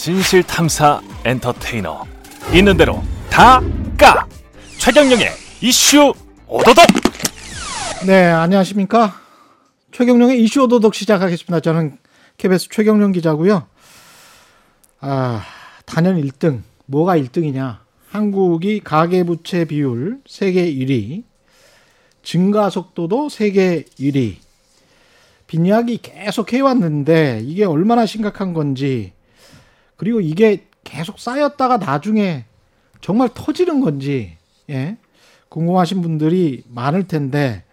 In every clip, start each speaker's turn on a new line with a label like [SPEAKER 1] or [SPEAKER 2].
[SPEAKER 1] 진실 탐사 엔터테이너 있는 대로 다 까 최경영의 이슈 오도독
[SPEAKER 2] 네, 안녕하십니까. 최경령의 이슈 오도독 시작하겠습니다. 저는 KBS 최경령 기자고요. 아, 단연 1등. 뭐가 1등이냐? 한국이 가계부채 비율 세계 1위, 증가 속도도 세계 1위. 빈약이 계속 해왔는데 이게 얼마나 심각한 건지 그리고 이게 계속 쌓였다가 나중에 정말 터지는 건지 예 궁금하신 분들이 많을 텐데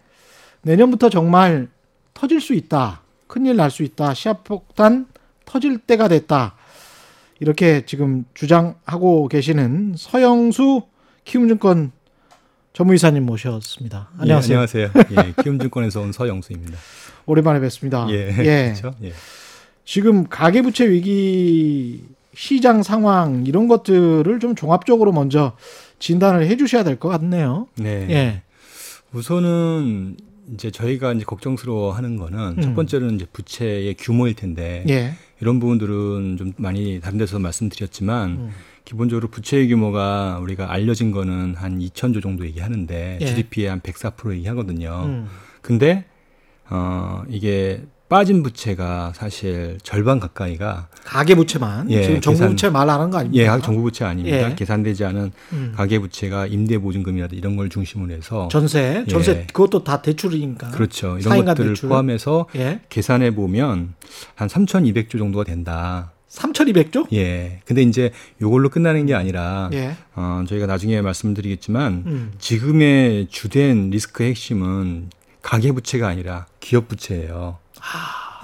[SPEAKER 2] 내년부터 정말 터질 수 있다 큰일 날 수 있다 시합폭탄 터질 때가 됐다 이렇게 지금 주장하고 계시는 서영수 키움증권 전무이사님 모셨습니다. 안녕하세요.
[SPEAKER 3] 예, 안녕하세요. 예, 키움증권에서 온 서영수입니다.
[SPEAKER 2] 오랜만에 뵙습니다.
[SPEAKER 3] 예,
[SPEAKER 2] 예.
[SPEAKER 3] 그렇죠. 예.
[SPEAKER 2] 지금 가계부채 위기 시장 상황 이런 것들을 좀 종합적으로 먼저 진단을 해 주셔야 될 것 같네요.
[SPEAKER 3] 네.
[SPEAKER 2] 예.
[SPEAKER 3] 우선은 이제 저희가 이제 걱정스러워 하는 거는
[SPEAKER 2] 음.
[SPEAKER 3] 첫 번째는 이제 부채의 규모일 텐데
[SPEAKER 2] 예.
[SPEAKER 3] 이런 부분들은 좀 많이 다른 데서 말씀드렸지만
[SPEAKER 2] 음.
[SPEAKER 3] 기본적으로 부채의 규모가 우리가 알려진 거는 한 2천조 정도 얘기하는데
[SPEAKER 2] 예.
[SPEAKER 3] GDP의 한 104% 얘기하거든요.
[SPEAKER 2] 음.
[SPEAKER 3] 근데 어 이게 빠진 부채가 사실 절반 가까이가
[SPEAKER 2] 가계 부채만
[SPEAKER 3] 예,
[SPEAKER 2] 지금 정부
[SPEAKER 3] 계산-
[SPEAKER 2] 부채 말안 하는 거 아닙니까?
[SPEAKER 3] 예, 정부 부채 아닙니다.
[SPEAKER 2] 예.
[SPEAKER 3] 계산되지 않은
[SPEAKER 2] 음.
[SPEAKER 3] 가계 부채가 임대 보증금이라든지 이런 걸 중심으로 해서
[SPEAKER 2] 전세, 전세
[SPEAKER 3] 예.
[SPEAKER 2] 그것도 다 대출이니까.
[SPEAKER 3] 그렇죠. 이런 것들을
[SPEAKER 2] 대출.
[SPEAKER 3] 포함해서
[SPEAKER 2] 예.
[SPEAKER 3] 계산해 보면 한 3,200조 정도가 된다.
[SPEAKER 2] 3,200조?
[SPEAKER 3] 예. 근데 이제 요걸로 끝나는 게 아니라
[SPEAKER 2] 예.
[SPEAKER 3] 어, 저희가 나중에 말씀드리겠지만
[SPEAKER 2] 음.
[SPEAKER 3] 지금의 주된 리스크의 핵심은 가계 부채가 아니라 기업 부채예요.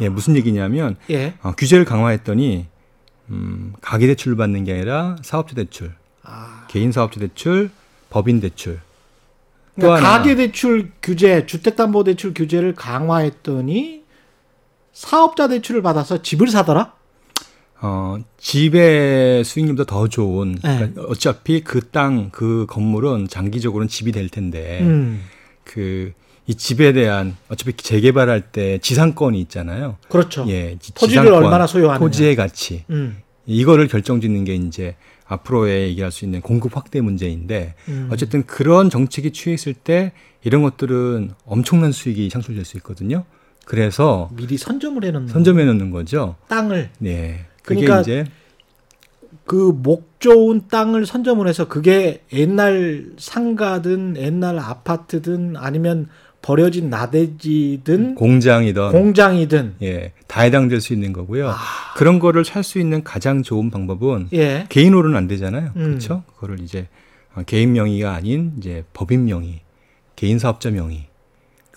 [SPEAKER 3] 예, 무슨 얘기냐면
[SPEAKER 2] 예.
[SPEAKER 3] 어, 규제를 강화했더니 음, 가계 대출을 받는 게 아니라 사업자 대출,
[SPEAKER 2] 아.
[SPEAKER 3] 개인 사업자 대출, 법인 대출. 또
[SPEAKER 2] 그러니까
[SPEAKER 3] 하나.
[SPEAKER 2] 가계 대출 규제, 주택담보 대출 규제를 강화했더니 사업자 대출을 받아서 집을 사더라?
[SPEAKER 3] 어, 집의 수익률보다 더 좋은,
[SPEAKER 2] 네.
[SPEAKER 3] 그러니까 어차피 그 땅, 그 건물은 장기적으로는 집이 될 텐데,
[SPEAKER 2] 음.
[SPEAKER 3] 그, 이 집에 대한 어차피 재개발할 때 지상권이 있잖아요.
[SPEAKER 2] 그렇죠.
[SPEAKER 3] 예, 지-
[SPEAKER 2] 토지를
[SPEAKER 3] 지상권,
[SPEAKER 2] 얼마나 소유하느냐.
[SPEAKER 3] 토지의 가치.
[SPEAKER 2] 음.
[SPEAKER 3] 이거를 결정짓는 게 이제 앞으로의 얘기할 수 있는 공급 확대 문제인데,
[SPEAKER 2] 음.
[SPEAKER 3] 어쨌든 그런 정책이 취했을 때 이런 것들은 엄청난 수익이 창출될 수 있거든요. 그래서
[SPEAKER 2] 미리 선점을 해놓는
[SPEAKER 3] 선점해 놓는 거죠.
[SPEAKER 2] 땅을
[SPEAKER 3] 네. 그게
[SPEAKER 2] 그러니까
[SPEAKER 3] 이제
[SPEAKER 2] 그목 좋은 땅을 선점을 해서 그게 옛날 상가든 옛날 아파트든 아니면 버려진 나대지든
[SPEAKER 3] 공장이든
[SPEAKER 2] 공장이든
[SPEAKER 3] 예, 다 해당될 수 있는 거고요.
[SPEAKER 2] 아.
[SPEAKER 3] 그런 거를 살 수 있는 가장 좋은 방법은
[SPEAKER 2] 예.
[SPEAKER 3] 개인으로는 안 되잖아요.
[SPEAKER 2] 음.
[SPEAKER 3] 그렇죠? 그거를 이제 어, 개인 명의가 아닌 이제 법인 명의, 개인 사업자 명의.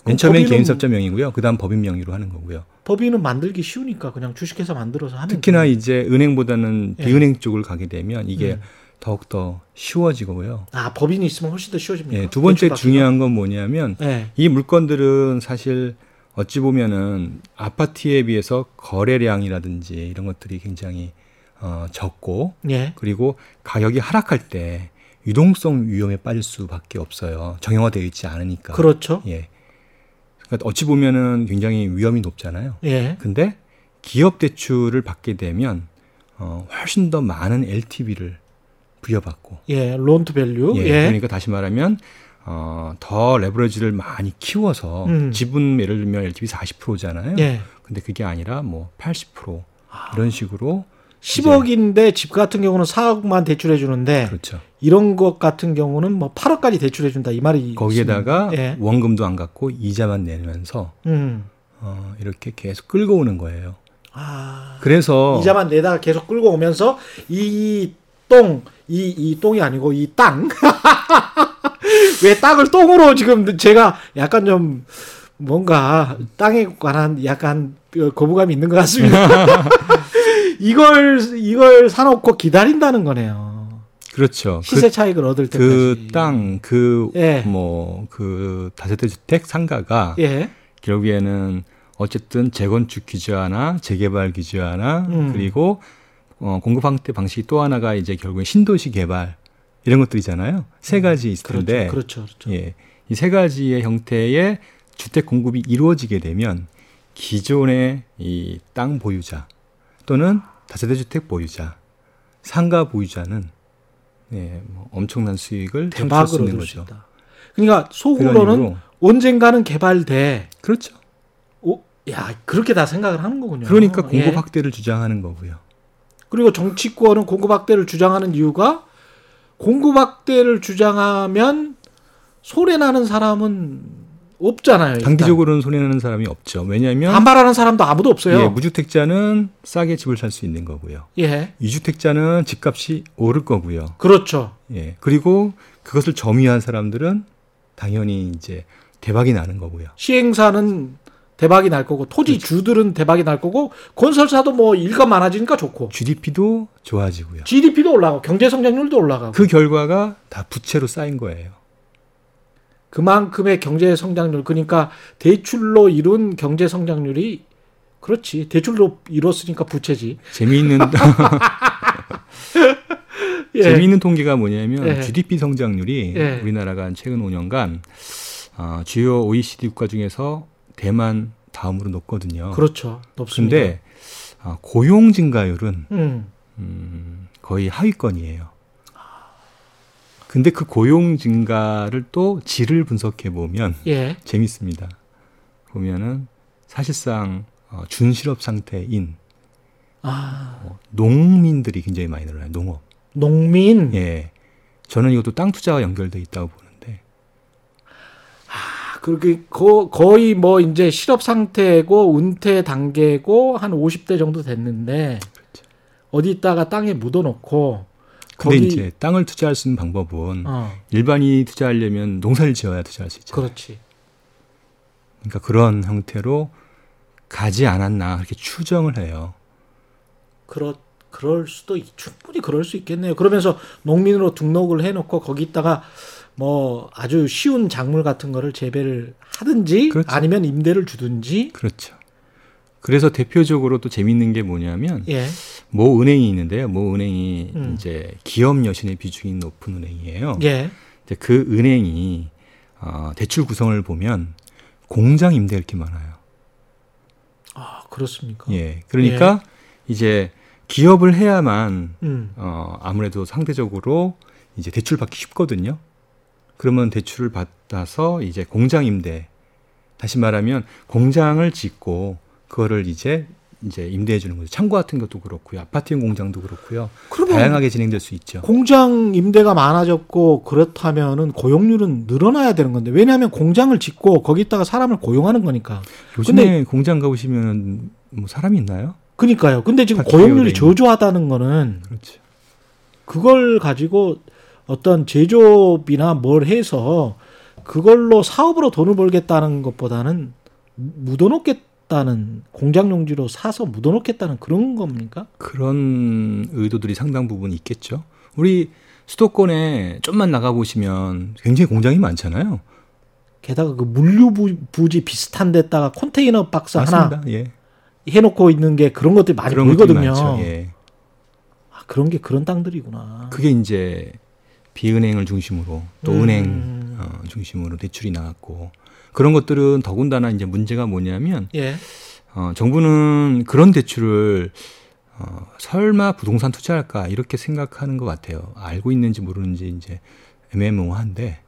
[SPEAKER 3] 맨 처음엔 개인 사업자 명의고요. 그다음 법인 명의로 하는 거고요.
[SPEAKER 2] 법인은 만들기 쉬우니까 그냥 주식회사 만들어서 하면
[SPEAKER 3] 특히나
[SPEAKER 2] 돼요.
[SPEAKER 3] 이제 은행보다는
[SPEAKER 2] 예.
[SPEAKER 3] 비은행 쪽을 가게 되면 이게
[SPEAKER 2] 음.
[SPEAKER 3] 더욱 더 쉬워지고요.
[SPEAKER 2] 아 법인이 있으면 훨씬 더 쉬워집니까?
[SPEAKER 3] 예, 두 번째? 중요한 건 뭐냐면
[SPEAKER 2] 예.
[SPEAKER 3] 이 물건들은 사실 어찌 보면은 아파트에 비해서 거래량이라든지 이런 것들이 굉장히 어, 적고
[SPEAKER 2] 예.
[SPEAKER 3] 그리고 가격이 하락할 때 유동성 위험에 빠질 수밖에 없어요. 정형화되어 있지 않으니까.
[SPEAKER 2] 그렇죠.
[SPEAKER 3] 예. 그러니까 어찌 보면은 굉장히 위험이 높잖아요.
[SPEAKER 2] 예.
[SPEAKER 3] 근데 기업 대출을 받게 되면 어, 훨씬 더 많은 LTV를 부여받고
[SPEAKER 2] 예. Loan to value.
[SPEAKER 3] 예,
[SPEAKER 2] 예.
[SPEAKER 3] 그러니까 다시 말하면 어, 더 레버리지를 많이 키워서
[SPEAKER 2] 음.
[SPEAKER 3] 지분 예를 들면 LTV 40%잖아요.
[SPEAKER 2] 예.
[SPEAKER 3] 근데 그게 아니라 뭐 80% 이런 식으로
[SPEAKER 2] 10억인데 집 같은 경우는 4억만 대출해 주는데
[SPEAKER 3] 그렇죠.
[SPEAKER 2] 이런 것 같은 경우는 뭐 8억까지 대출해 준다 이 말이
[SPEAKER 3] 거기에다가.
[SPEAKER 2] 예.
[SPEAKER 3] 원금도 안 갚고 이자만 내면서
[SPEAKER 2] 음.
[SPEAKER 3] 어, 이렇게 계속 끌고 오는 거예요.
[SPEAKER 2] 아.
[SPEAKER 3] 그래서
[SPEAKER 2] 이자만 내다가 계속 끌고 오면서 이 똥, 이, 이 똥이 아니고 이 땅. 왜 땅을 똥으로 지금 제가 약간 좀 뭔가 땅에 관한 약간 거부감이 있는 것 같습니다. 이걸, 이걸 사놓고 기다린다는 거네요.
[SPEAKER 3] 그렇죠.
[SPEAKER 2] 시세 차익을 얻을 때까지.
[SPEAKER 3] 그 땅, 그,
[SPEAKER 2] 예.
[SPEAKER 3] 뭐, 그 다세대 주택 상가가
[SPEAKER 2] 예.
[SPEAKER 3] 결국에는 어쨌든 재건축 규제하나 재개발 규제하나
[SPEAKER 2] 음.
[SPEAKER 3] 그리고 어, 공급 확대 방식이 또 하나가 이제 결국엔 신도시 개발 이런 것들이잖아요. 세 가지 있을 텐데
[SPEAKER 2] 그렇죠. 그렇죠. 그렇죠.
[SPEAKER 3] 예. 이 세 가지의 형태의 주택 공급이 이루어지게 되면 기존의 이 땅 보유자 또는 다세대 주택 보유자 상가 보유자는 예, 뭐 엄청난 수익을 창출할 수
[SPEAKER 2] 대박으로
[SPEAKER 3] 있는 거죠.
[SPEAKER 2] 있다. 그러니까 속으로는 언젠가는 개발돼.
[SPEAKER 3] 그렇죠.
[SPEAKER 2] 오, 야 그렇게 다 생각을 하는 거군요.
[SPEAKER 3] 그러니까 공급
[SPEAKER 2] 예.
[SPEAKER 3] 확대를 주장하는 거고요.
[SPEAKER 2] 그리고 정치권은 공급 확대를 주장하는 이유가 공급 확대를 주장하면 소리 나는 사람은 없잖아요. 일단.
[SPEAKER 3] 단기적으로는 손해나는 사람이 없죠. 왜냐하면
[SPEAKER 2] 반발하는 사람도 아무도 없어요.
[SPEAKER 3] 예, 무주택자는 싸게 집을 살 수 있는 거고요.
[SPEAKER 2] 예.
[SPEAKER 3] 이주택자는 집값이 오를 거고요.
[SPEAKER 2] 그렇죠.
[SPEAKER 3] 예. 그리고 그것을 점유한 사람들은 당연히 이제 대박이 나는 거고요.
[SPEAKER 2] 시행사는 대박이 날 거고 토지
[SPEAKER 3] 그렇죠.
[SPEAKER 2] 주들은 대박이 날 거고 건설사도 뭐 일감 많아지니까 좋고
[SPEAKER 3] GDP도 좋아지고요.
[SPEAKER 2] GDP도 올라가고 경제 성장률도 올라가고
[SPEAKER 3] 그 결과가 다 부채로 쌓인 거예요.
[SPEAKER 2] 그만큼의 경제 성장률 그러니까 대출로 이룬 경제 성장률이 그렇지 대출로 이뤘으니까 부채지.
[SPEAKER 3] 재미있는
[SPEAKER 2] 예.
[SPEAKER 3] 재미있는 통계가 뭐냐면
[SPEAKER 2] 예.
[SPEAKER 3] GDP 성장률이
[SPEAKER 2] 예.
[SPEAKER 3] 우리나라가 최근 5년간 어, 주요 OECD 국가 중에서 대만 다음으로 높거든요.
[SPEAKER 2] 그렇죠. 높습니다.
[SPEAKER 3] 근데 어, 고용 증가율은
[SPEAKER 2] 음.
[SPEAKER 3] 음, 거의 하위권이에요. 근데 그 고용 증가를 또 질을 분석해 보면
[SPEAKER 2] 예.
[SPEAKER 3] 재밌습니다. 보면은 사실상 어, 준실업 상태인
[SPEAKER 2] 아,
[SPEAKER 3] 어, 농민들이 굉장히 많이 늘어나요. 농업.
[SPEAKER 2] 농민.
[SPEAKER 3] 예. 저는 이것도 땅 투자와 연결돼 있다고 보는데
[SPEAKER 2] 아, 그렇게 거, 거의 뭐 이제 실업 상태고 은퇴 단계고 한 50대 정도 됐는데 어디다가 땅에 묻어놓고
[SPEAKER 3] 근데
[SPEAKER 2] 거기
[SPEAKER 3] 이제 땅을 투자할 수 있는 방법은
[SPEAKER 2] 어,
[SPEAKER 3] 일반인이 투자하려면 농사를 지어야 투자할 수 있잖아요.
[SPEAKER 2] 그렇지.
[SPEAKER 3] 그러니까 그런 형태로 가지 않았나 그렇게 추정을 해요.
[SPEAKER 2] 그렇 그럴 수도 있- 충분히 그럴 수 있겠네요. 그러면서 농민으로 등록을 해놓고 거기다가 뭐 아주 쉬운 작물 같은 거를 재배를 하든지
[SPEAKER 3] 그렇죠.
[SPEAKER 2] 아니면 임대를 주든지
[SPEAKER 3] 그렇죠. 그래서 대표적으로 또 재밌는 게 뭐냐면
[SPEAKER 2] 예
[SPEAKER 3] 모 은행이 있는데요. 모 은행이
[SPEAKER 2] 음.
[SPEAKER 3] 이제 기업 여신의 비중이 높은 은행이에요.
[SPEAKER 2] 예.
[SPEAKER 3] 이제 그 은행이 어, 대출 구성을 보면 공장 임대 이렇게 많아요.
[SPEAKER 2] 아 그렇습니까?
[SPEAKER 3] 예. 그러니까 이제 기업을 해야만
[SPEAKER 2] 음
[SPEAKER 3] 어, 아무래도 상대적으로 이제 대출 받기 쉽거든요. 그러면 대출을 받아서 이제 공장 임대 다시 말하면 공장을 짓고 그거를 이제 이제 임대해 주는 거죠. 창고 같은 것도 그렇고요. 아파트형 공장도 그렇고요.
[SPEAKER 2] 그러면
[SPEAKER 3] 다양하게 진행될 수 있죠.
[SPEAKER 2] 공장 임대가 많아졌고 그렇다면은 고용률은 늘어나야 되는 건데 왜냐하면 공장을 짓고 거기다가 사람을 고용하는 거니까.
[SPEAKER 3] 요즘에 공장 가보시면 뭐 사람이 있나요?
[SPEAKER 2] 그니까요. 근데 지금
[SPEAKER 3] 다
[SPEAKER 2] 고용률이. 저조하다는 거는
[SPEAKER 3] 그렇죠.
[SPEAKER 2] 그걸 가지고 어떤 제조업이나 뭘 해서 그걸로 사업으로 돈을 벌겠다는 것보다는 묻어놓겠다는 공장 용지로 사서 묻어놓겠다는 그런 겁니까?
[SPEAKER 3] 그런 의도들이 상당 부분 있겠죠. 우리 수도권에 좀만 나가 보시면 굉장히 공장이 많잖아요.
[SPEAKER 2] 게다가 그 물류 부- 부지 비슷한 데다가 컨테이너 박스 하나
[SPEAKER 3] 맞습니다. 예.
[SPEAKER 2] 해놓고 있는 게 그런 것들이 많이
[SPEAKER 3] 그런
[SPEAKER 2] 보이거든요.
[SPEAKER 3] 예.
[SPEAKER 2] 아, 그런 게 그런 땅들이구나.
[SPEAKER 3] 그게 이제 비은행을 중심으로 또
[SPEAKER 2] 음.
[SPEAKER 3] 은행 어, 중심으로 대출이 나왔고 그런 것들은 더군다나 이제 문제가 뭐냐면
[SPEAKER 2] 예.
[SPEAKER 3] 어, 정부는 그런 대출을 어, 설마 부동산 투자할까 이렇게 생각하는 것 같아요. 알고 있는지 모르는지 이제 애매모호한데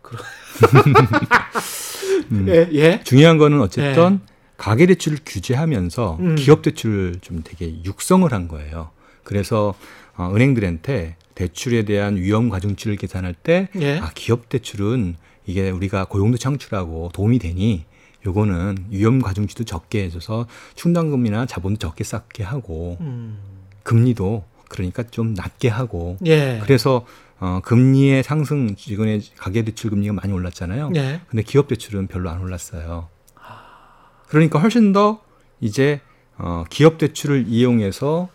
[SPEAKER 3] 음.
[SPEAKER 2] 예. 예.
[SPEAKER 3] 중요한 거는 어쨌든 가계 대출을 규제하면서
[SPEAKER 2] 음.
[SPEAKER 3] 기업 대출을 좀 되게 육성을 한 거예요. 그래서 어, 은행들한테 대출에 대한 위험 가중치를 계산할 때
[SPEAKER 2] 예.
[SPEAKER 3] 아, 기업 대출은 이게 우리가 고용도 창출하고 도움이 되니 요거는 위험 가중치도 적게 해줘서 충당금이나 자본도 적게 쌓게 하고
[SPEAKER 2] 음.
[SPEAKER 3] 금리도 그러니까 좀 낮게 하고
[SPEAKER 2] 예.
[SPEAKER 3] 그래서 어, 금리의 상승 최근에 가계 대출 금리가 많이 올랐잖아요.
[SPEAKER 2] 예.
[SPEAKER 3] 근데 기업 대출은 별로 안 올랐어요. 그러니까 훨씬 더 이제 어, 기업 대출을 이용해서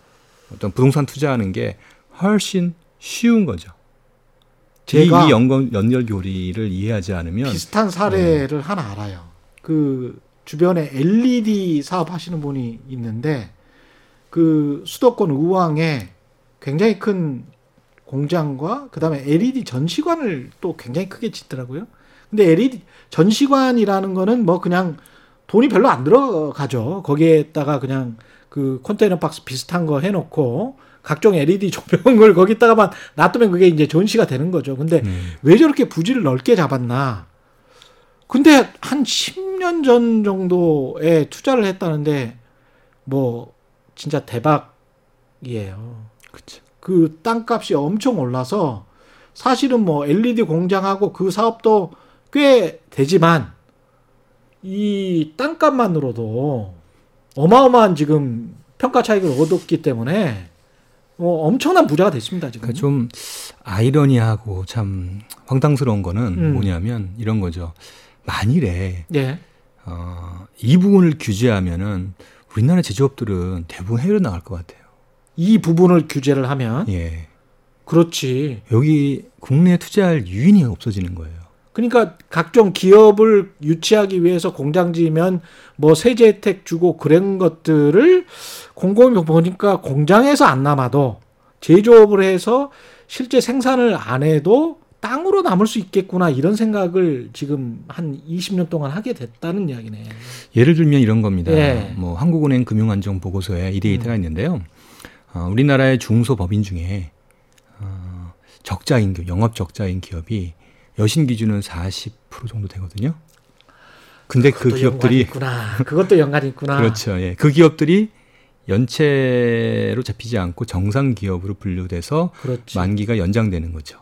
[SPEAKER 3] 어떤 부동산 투자하는 게 훨씬 쉬운 거죠.
[SPEAKER 2] 제가
[SPEAKER 3] 이, 이 연관 연결 교리를 이해하지 않으면
[SPEAKER 2] 비슷한 사례를 하나 알아요. 그 주변에 LED 사업 하시는 분이 있는데 그 수도권 의왕에 굉장히 큰 공장과 그다음에 LED 전시관을 또 굉장히 크게 짓더라고요. 근데 LED 전시관이라는 거는 뭐 그냥 돈이 별로 안 들어가죠. 거기에다가 그냥 그 컨테이너 박스 비슷한 거 해놓고 각종 LED 조명을 거기다가만 놔두면 그게 이제 전시가 되는 거죠. 근데
[SPEAKER 3] 음.
[SPEAKER 2] 왜 저렇게 부지를 넓게 잡았나? 근데 한 10년 전 정도에 투자를 했다는데 뭐 진짜 대박이에요.
[SPEAKER 3] 그렇죠.
[SPEAKER 2] 그 땅값이 엄청 올라서 사실은 뭐 LED 공장하고 그 사업도 꽤 되지만 이 땅값만으로도 어마어마한 지금 평가 차익을 얻었기 때문에 어, 엄청난 부자가 됐습니다 지금.
[SPEAKER 3] 그러니까 좀 아이러니하고 참 황당스러운 거는
[SPEAKER 2] 음.
[SPEAKER 3] 뭐냐면 이런 거죠. 만일에
[SPEAKER 2] 예.
[SPEAKER 3] 어, 이 부분을 규제하면은 우리나라 제조업들은 대부분 해외로 나갈 것 같아요.
[SPEAKER 2] 이 부분을 규제를 하면
[SPEAKER 3] 예.
[SPEAKER 2] 그렇지.
[SPEAKER 3] 여기 국내에 투자할 유인이 없어지는 거예요.
[SPEAKER 2] 그러니까 각종 기업을 유치하기 위해서 공장 지으면 뭐 세제 혜택 주고 그런 것들을 곰곰이 보니까 공장에서 안 남아도 제조업을 해서 실제 생산을 안 해도 땅으로 남을 수 있겠구나 이런 생각을 지금 한 20년 동안 하게 됐다는 이야기네.
[SPEAKER 3] 예를 들면 이런 겁니다.
[SPEAKER 2] 예.
[SPEAKER 3] 뭐 한국은행 금융안정 보고서에 이 데이터가 있는데요. 어, 우리나라의 중소법인 중에 어, 적자인 영업 적자인 기업이 여신 기준은 40% 정도 되거든요. 근데 그 기업들이
[SPEAKER 2] 있구나. 그것도 연관이 있구나.
[SPEAKER 3] 그렇죠. 예. 그 기업들이 연체로 잡히지 않고 정상 기업으로 분류돼서
[SPEAKER 2] 그렇지.
[SPEAKER 3] 만기가 연장되는 거죠.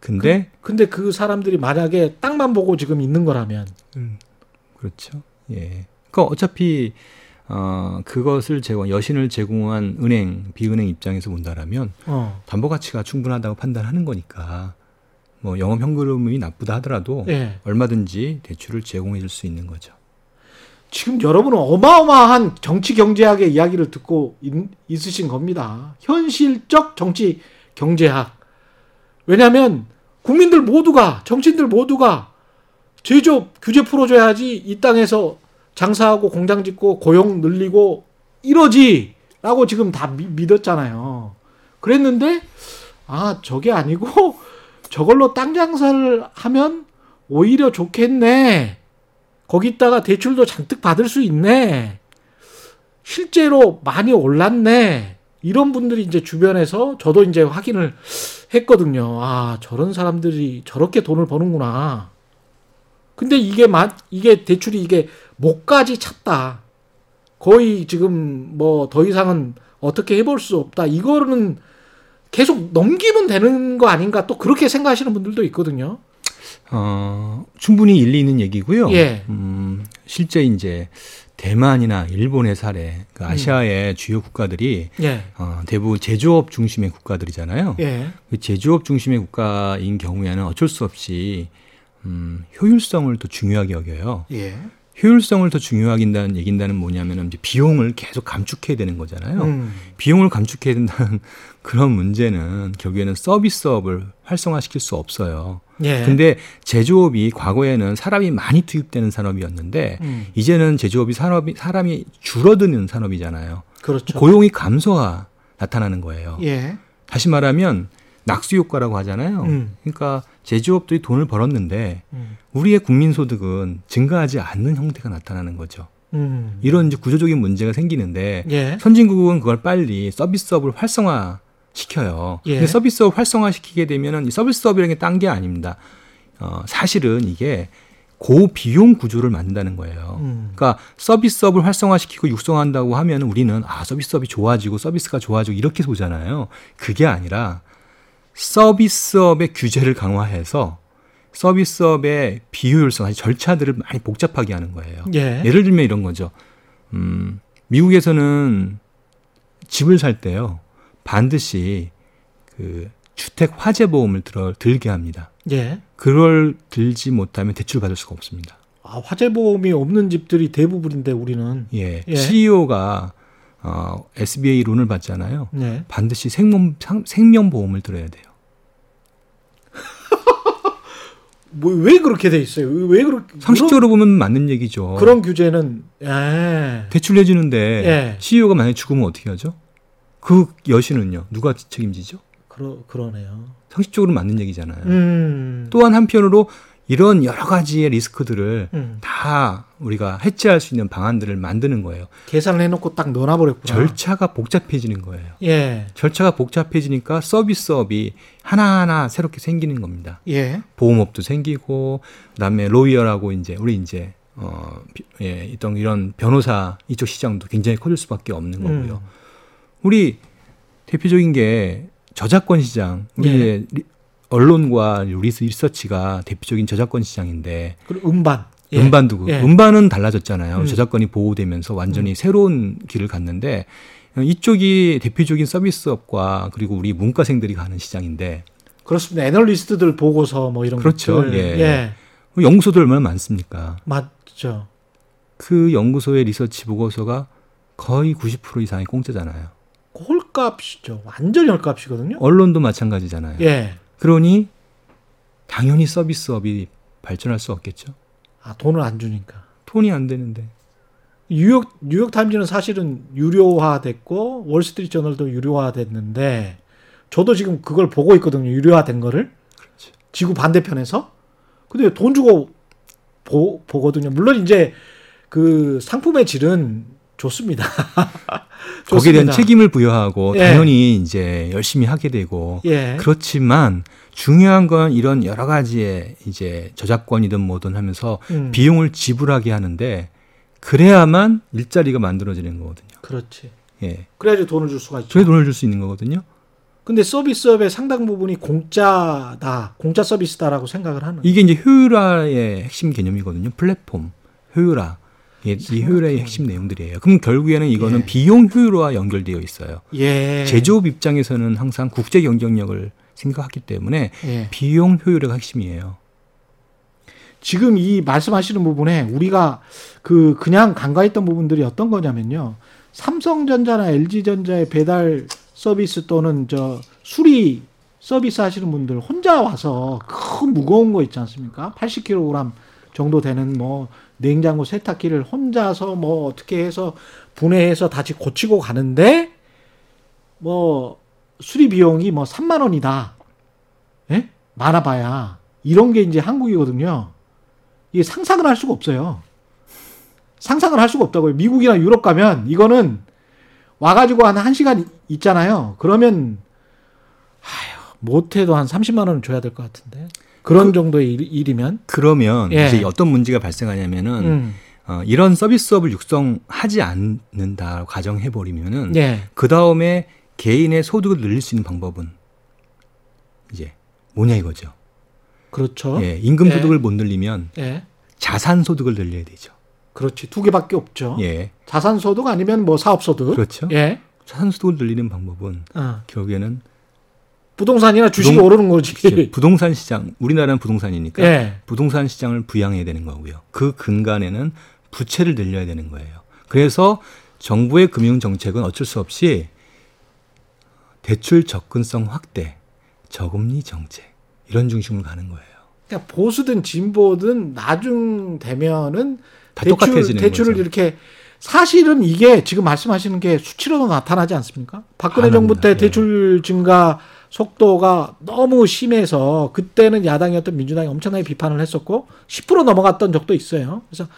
[SPEAKER 3] 근데
[SPEAKER 2] 근데 그 사람들이 만약에 땅만 보고 지금 있는 거라면
[SPEAKER 3] 음, 그렇죠. 예. 그러니까 어차피 어, 그것을 제공 여신을 제공한 은행 비은행 입장에서 본다라면
[SPEAKER 2] 어.
[SPEAKER 3] 담보 가치가 충분하다고 판단하는 거니까 뭐 영업 현금이 나쁘다 하더라도
[SPEAKER 2] 예.
[SPEAKER 3] 얼마든지 대출을 제공해 줄 수 있는 거죠.
[SPEAKER 2] 지금 여러분은 어마어마한 정치 경제학의 이야기를 듣고 있, 있으신 겁니다. 현실적 정치 경제학. 왜냐하면 국민들 모두가 정치인들 모두가 제조업 규제 풀어줘야지 이 땅에서 장사하고 공장 짓고 고용 늘리고 이러지라고 지금 다 미- 믿었잖아요. 그랬는데 아 저게 아니고 저걸로 땅 장사를 하면 오히려 좋겠네. 거기다가 대출도 잔뜩 받을 수 있네. 실제로 많이 올랐네. 이런 분들이 이제 주변에서 저도 이제 확인을 했거든요. 아, 저런 사람들이 저렇게 돈을 버는구나. 근데 이게 마, 이게 대출이 이게 목까지 찼다. 거의 지금 뭐 더 이상은 어떻게 해볼 수 없다. 이거는 계속 넘기면 되는 거 아닌가 또 그렇게 생각하시는 분들도 있거든요.
[SPEAKER 3] 어, 충분히 일리 있는 얘기고요.
[SPEAKER 2] 예.
[SPEAKER 3] 음, 실제 이제 대만이나 일본의 사례, 그 아시아의 주요 국가들이
[SPEAKER 2] 예.
[SPEAKER 3] 어, 대부분 제조업 중심의 국가들이잖아요.
[SPEAKER 2] 예.
[SPEAKER 3] 그 제조업 중심의 국가인 경우에는 어쩔 수 없이 음, 효율성을 더 중요하게 여겨요.
[SPEAKER 2] 예.
[SPEAKER 3] 효율성을 더 중요하게 한다는 얘긴다는 뭐냐면은 이제 비용을 계속 감축해야 되는 거잖아요.
[SPEAKER 2] 음.
[SPEAKER 3] 비용을 감축해야 된다는 그런 문제는 결국에는 서비스업을 활성화시킬 수 없어요.
[SPEAKER 2] 예.
[SPEAKER 3] 근데 제조업이 과거에는 사람이 많이 투입되는 산업이었는데
[SPEAKER 2] 음.
[SPEAKER 3] 이제는 제조업이 산업이 사람이 줄어드는 산업이잖아요.
[SPEAKER 2] 그렇죠.
[SPEAKER 3] 고용이 감소가 나타나는 거예요.
[SPEAKER 2] 예.
[SPEAKER 3] 다시 말하면 낙수 효과라고 하잖아요.
[SPEAKER 2] 음.
[SPEAKER 3] 그러니까 제조업들이 돈을 벌었는데
[SPEAKER 2] 음.
[SPEAKER 3] 우리의 국민 소득은 증가하지 않는 형태가 나타나는 거죠.
[SPEAKER 2] 음.
[SPEAKER 3] 이런 이제 구조적인 문제가 생기는데
[SPEAKER 2] 예.
[SPEAKER 3] 선진국은 그걸 빨리 서비스업을 활성화 시켜요.
[SPEAKER 2] 예.
[SPEAKER 3] 근데 서비스업 활성화 시키게 되면은 이 서비스업이라는 게 딴 게 아닙니다. 어, 사실은 이게 고비용 구조를 만든다는 거예요.
[SPEAKER 2] 음.
[SPEAKER 3] 그러니까 서비스업을 활성화시키고 육성한다고 하면 우리는 아 서비스업이 좋아지고 서비스가 좋아지고 이렇게 보잖아요. 그게 아니라 서비스업의 규제를 강화해서 서비스업의 비효율성, 아니 절차들을 많이 복잡하게 하는 거예요.
[SPEAKER 2] 예.
[SPEAKER 3] 예를 들면 이런 거죠. 음, 미국에서는 집을 살 때요 반드시 그 주택 화재 보험을 들어 들게 합니다.
[SPEAKER 2] 예.
[SPEAKER 3] 그걸 들지 못하면 대출 받을 수가 없습니다.
[SPEAKER 2] 아, 화재 보험이 없는 집들이 대부분인데 우리는
[SPEAKER 3] 예,
[SPEAKER 2] 예.
[SPEAKER 3] CEO가 어, SBA 론을 받잖아요.
[SPEAKER 2] 네.
[SPEAKER 3] 반드시 생명 상- 생명 보험을 들어야 돼요.
[SPEAKER 2] 뭐 왜 그렇게 돼 있어요? 왜 그렇게
[SPEAKER 3] 상식적으로 보면 맞는 얘기죠.
[SPEAKER 2] 그런, 규제는 예.
[SPEAKER 3] 대출 내주는데
[SPEAKER 2] 예.
[SPEAKER 3] CEO가 만약 에 죽으면 어떻게 하죠? 그 여신은요 누가 책임지죠?
[SPEAKER 2] 그러 그러네요.
[SPEAKER 3] 상식적으로 맞는 얘기잖아요.
[SPEAKER 2] 음.
[SPEAKER 3] 또한 한편으로 이런 여러 가지의 리스크들을
[SPEAKER 2] 음.
[SPEAKER 3] 다 우리가 해체할 수 있는 방안들을 만드는 거예요.
[SPEAKER 2] 계산을 해놓고 딱 넣어놔버렸구나.
[SPEAKER 3] 절차가 복잡해지는 거예요.
[SPEAKER 2] 예,
[SPEAKER 3] 절차가 복잡해지니까 서비스업이 하나하나 새롭게 생기는 겁니다.
[SPEAKER 2] 예,
[SPEAKER 3] 보험업도 생기고 그다음에 lawyer라고 이제 우리 이제 어 비- 예, 있던 이런 변호사 이쪽 시장도 굉장히 커질 수밖에 없는 거고요.
[SPEAKER 2] 음.
[SPEAKER 3] 우리 대표적인 게 저작권 시장. 우리
[SPEAKER 2] 예.
[SPEAKER 3] 언론과 리스 리서치가 대표적인 저작권 시장인데
[SPEAKER 2] 그리고 음반. 예.
[SPEAKER 3] 음반도 그-
[SPEAKER 2] 예.
[SPEAKER 3] 음반은 달라졌잖아요.
[SPEAKER 2] 음.
[SPEAKER 3] 저작권이 보호되면서 완전히 새로운 길을 갔는데 어, 이쪽이 대표적인 서비스업과 그리고 우리 문과생들이 가는 시장인데
[SPEAKER 2] 그렇습니다. 애널리스트들 보고서 뭐 이런
[SPEAKER 3] 그렇죠.
[SPEAKER 2] 것들.
[SPEAKER 3] 예.
[SPEAKER 2] 예,
[SPEAKER 3] 연구소들 얼마나 많습니까?
[SPEAKER 2] 맞죠.
[SPEAKER 3] 그 연구소의 리서치 보고서가 거의 90% 이상이 공짜잖아요.
[SPEAKER 2] 홀값이죠. 완전 히 홀값이거든요.
[SPEAKER 3] 언론도 마찬가지잖아요.
[SPEAKER 2] 예.
[SPEAKER 3] 그러니 당연히 서비스업이 발전할 수 없겠죠.
[SPEAKER 2] 아, 돈을 안 주니까.
[SPEAKER 3] 돈이 안 되는데.
[SPEAKER 2] 뉴욕 뉴욕 타임즈는 사실은 유료화됐고 월스트리트 저널도 유료화됐는데 저도 지금 그걸 보고 있거든요. 유료화된 거를
[SPEAKER 3] 그렇죠.
[SPEAKER 2] 지구 반대편에서 근데 돈 주고 보, 보거든요. 물론 이제 그 상품의 질은 좋습니다.
[SPEAKER 3] 거기에 대한
[SPEAKER 2] 좋습니다.
[SPEAKER 3] 책임을 부여하고
[SPEAKER 2] 예.
[SPEAKER 3] 당연히 이제 열심히 하게 되고
[SPEAKER 2] 예.
[SPEAKER 3] 그렇지만 중요한 건 이런 여러 가지의 이제 저작권이든 뭐든 하면서
[SPEAKER 2] 음,
[SPEAKER 3] 비용을 지불하게 하는데 그래야만 일자리가 만들어지는 거거든요.
[SPEAKER 2] 그렇지.
[SPEAKER 3] 예.
[SPEAKER 2] 그래야지 돈을 줄 수가 있죠.
[SPEAKER 3] 그래 돈을 줄 수 있는 거거든요.
[SPEAKER 2] 근데 서비스업의 상당 부분이 공짜다, 공짜 서비스다라고 생각을 하는.
[SPEAKER 3] 이게 이제 효율화의 핵심 개념이거든요. 플랫폼, 효율화. 예, 이 효율화의 핵심 내용들이에요. 그럼 결국에는 이거는
[SPEAKER 2] 예.
[SPEAKER 3] 비용 효율화와 연결되어 있어요.
[SPEAKER 2] 예.
[SPEAKER 3] 제조업 입장에서는 항상 국제 경쟁력을 생각하기 때문에
[SPEAKER 2] 예.
[SPEAKER 3] 비용 효율화가 핵심이에요.
[SPEAKER 2] 지금 이 말씀하시는 부분에 우리가 그 그냥 간과했던 부분들이 어떤 거냐면요. 삼성전자나 LG전자의 배달 서비스 또는 저 수리 서비스 하시는 분들 혼자 와서 큰 무거운 거 있지 않습니까? 80kg 정도 되는 뭐 냉장고 세탁기를 혼자서 뭐 어떻게 해서 분해해서 다시 고치고 가는데 뭐 수리 비용이 뭐 3만 원이다. 예? 많아 봐야 이런 게 이제 한국이거든요. 이게 상상을 할 수가 없어요. 상상을 할 수가 없다고요. 미국이나 유럽 가면 이거는 와가지고 한 1시간 있잖아요. 그러면, 아휴, 못해도 한 30만 원은 줘야 될 것 같은데. 그런 정도의 일, 일이면.
[SPEAKER 3] 그러면
[SPEAKER 2] 예.
[SPEAKER 3] 이제 어떤 문제가 발생하냐면은
[SPEAKER 2] 음.
[SPEAKER 3] 어, 이런 서비스업을 육성하지 않는다 가정해 버리면은
[SPEAKER 2] 예.
[SPEAKER 3] 그 다음에 개인의 소득을 늘릴 수 있는 방법은 이제 뭐냐 이거죠.
[SPEAKER 2] 그렇죠.
[SPEAKER 3] 예, 임금
[SPEAKER 2] 예.
[SPEAKER 3] 소득을 못 늘리면
[SPEAKER 2] 예.
[SPEAKER 3] 자산 소득을 늘려야 되죠.
[SPEAKER 2] 그렇지. 두 개밖에 없죠.
[SPEAKER 3] 예,
[SPEAKER 2] 자산 소득 아니면 뭐 사업 소득.
[SPEAKER 3] 그렇죠.
[SPEAKER 2] 예.
[SPEAKER 3] 자산 소득을 늘리는 방법은
[SPEAKER 2] 어.
[SPEAKER 3] 결국에는
[SPEAKER 2] 부동산이나 주식이
[SPEAKER 3] 부동-
[SPEAKER 2] 오르는 거지.
[SPEAKER 3] 이제 부동산 시장, 우리나라는 부동산이니까
[SPEAKER 2] 예.
[SPEAKER 3] 부동산 시장을 부양해야 되는 거고요. 그 근간에는 부채를 늘려야 되는 거예요. 그래서 정부의 금융 정책은 어쩔 수 없이 대출 접근성 확대, 저금리 정책 이런 중심으로 가는 거예요.
[SPEAKER 2] 그러니까 보수든 진보든 나중 되면은
[SPEAKER 3] 다 똑같아지는
[SPEAKER 2] 대출을
[SPEAKER 3] 거죠.
[SPEAKER 2] 이렇게 사실은 이게 지금 말씀하시는 게 수치로도 나타나지 않습니까? 박근혜
[SPEAKER 3] 다
[SPEAKER 2] 정부 때.
[SPEAKER 3] 예.
[SPEAKER 2] 대출 증가 속도가 너무 심해서 그때는 야당이었던 민주당이 엄청나게 비판을 했었고 10% 넘어갔던 적도 있어요. 그래서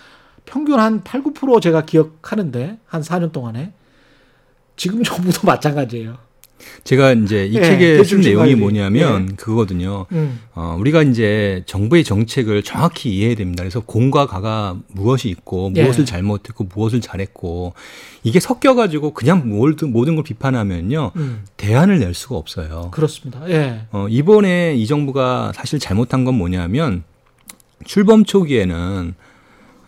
[SPEAKER 2] 평균 한 8, 9% 제가 기억하는데 한 4년 동안에 지금 정부도 마찬가지예요.
[SPEAKER 3] 제가 이제 이
[SPEAKER 2] 예,
[SPEAKER 3] 책에
[SPEAKER 2] 대출
[SPEAKER 3] 쓴 내용이. 뭐냐면 그거거든요.
[SPEAKER 2] 음.
[SPEAKER 3] 어, 우리가 이제 정부의 정책을 정확히 이해해야 됩니다. 그래서 공과 가가 무엇이 있고
[SPEAKER 2] 예.
[SPEAKER 3] 무엇을 잘못했고 무엇을 잘했고 이게 섞여가지고 그냥 모든 모든 걸 비판하면요
[SPEAKER 2] 음.
[SPEAKER 3] 대안을 낼 수가 없어요.
[SPEAKER 2] 그렇습니다. 예.
[SPEAKER 3] 어, 이번에 이 정부가 사실 잘못한 건 뭐냐면 출범 초기에는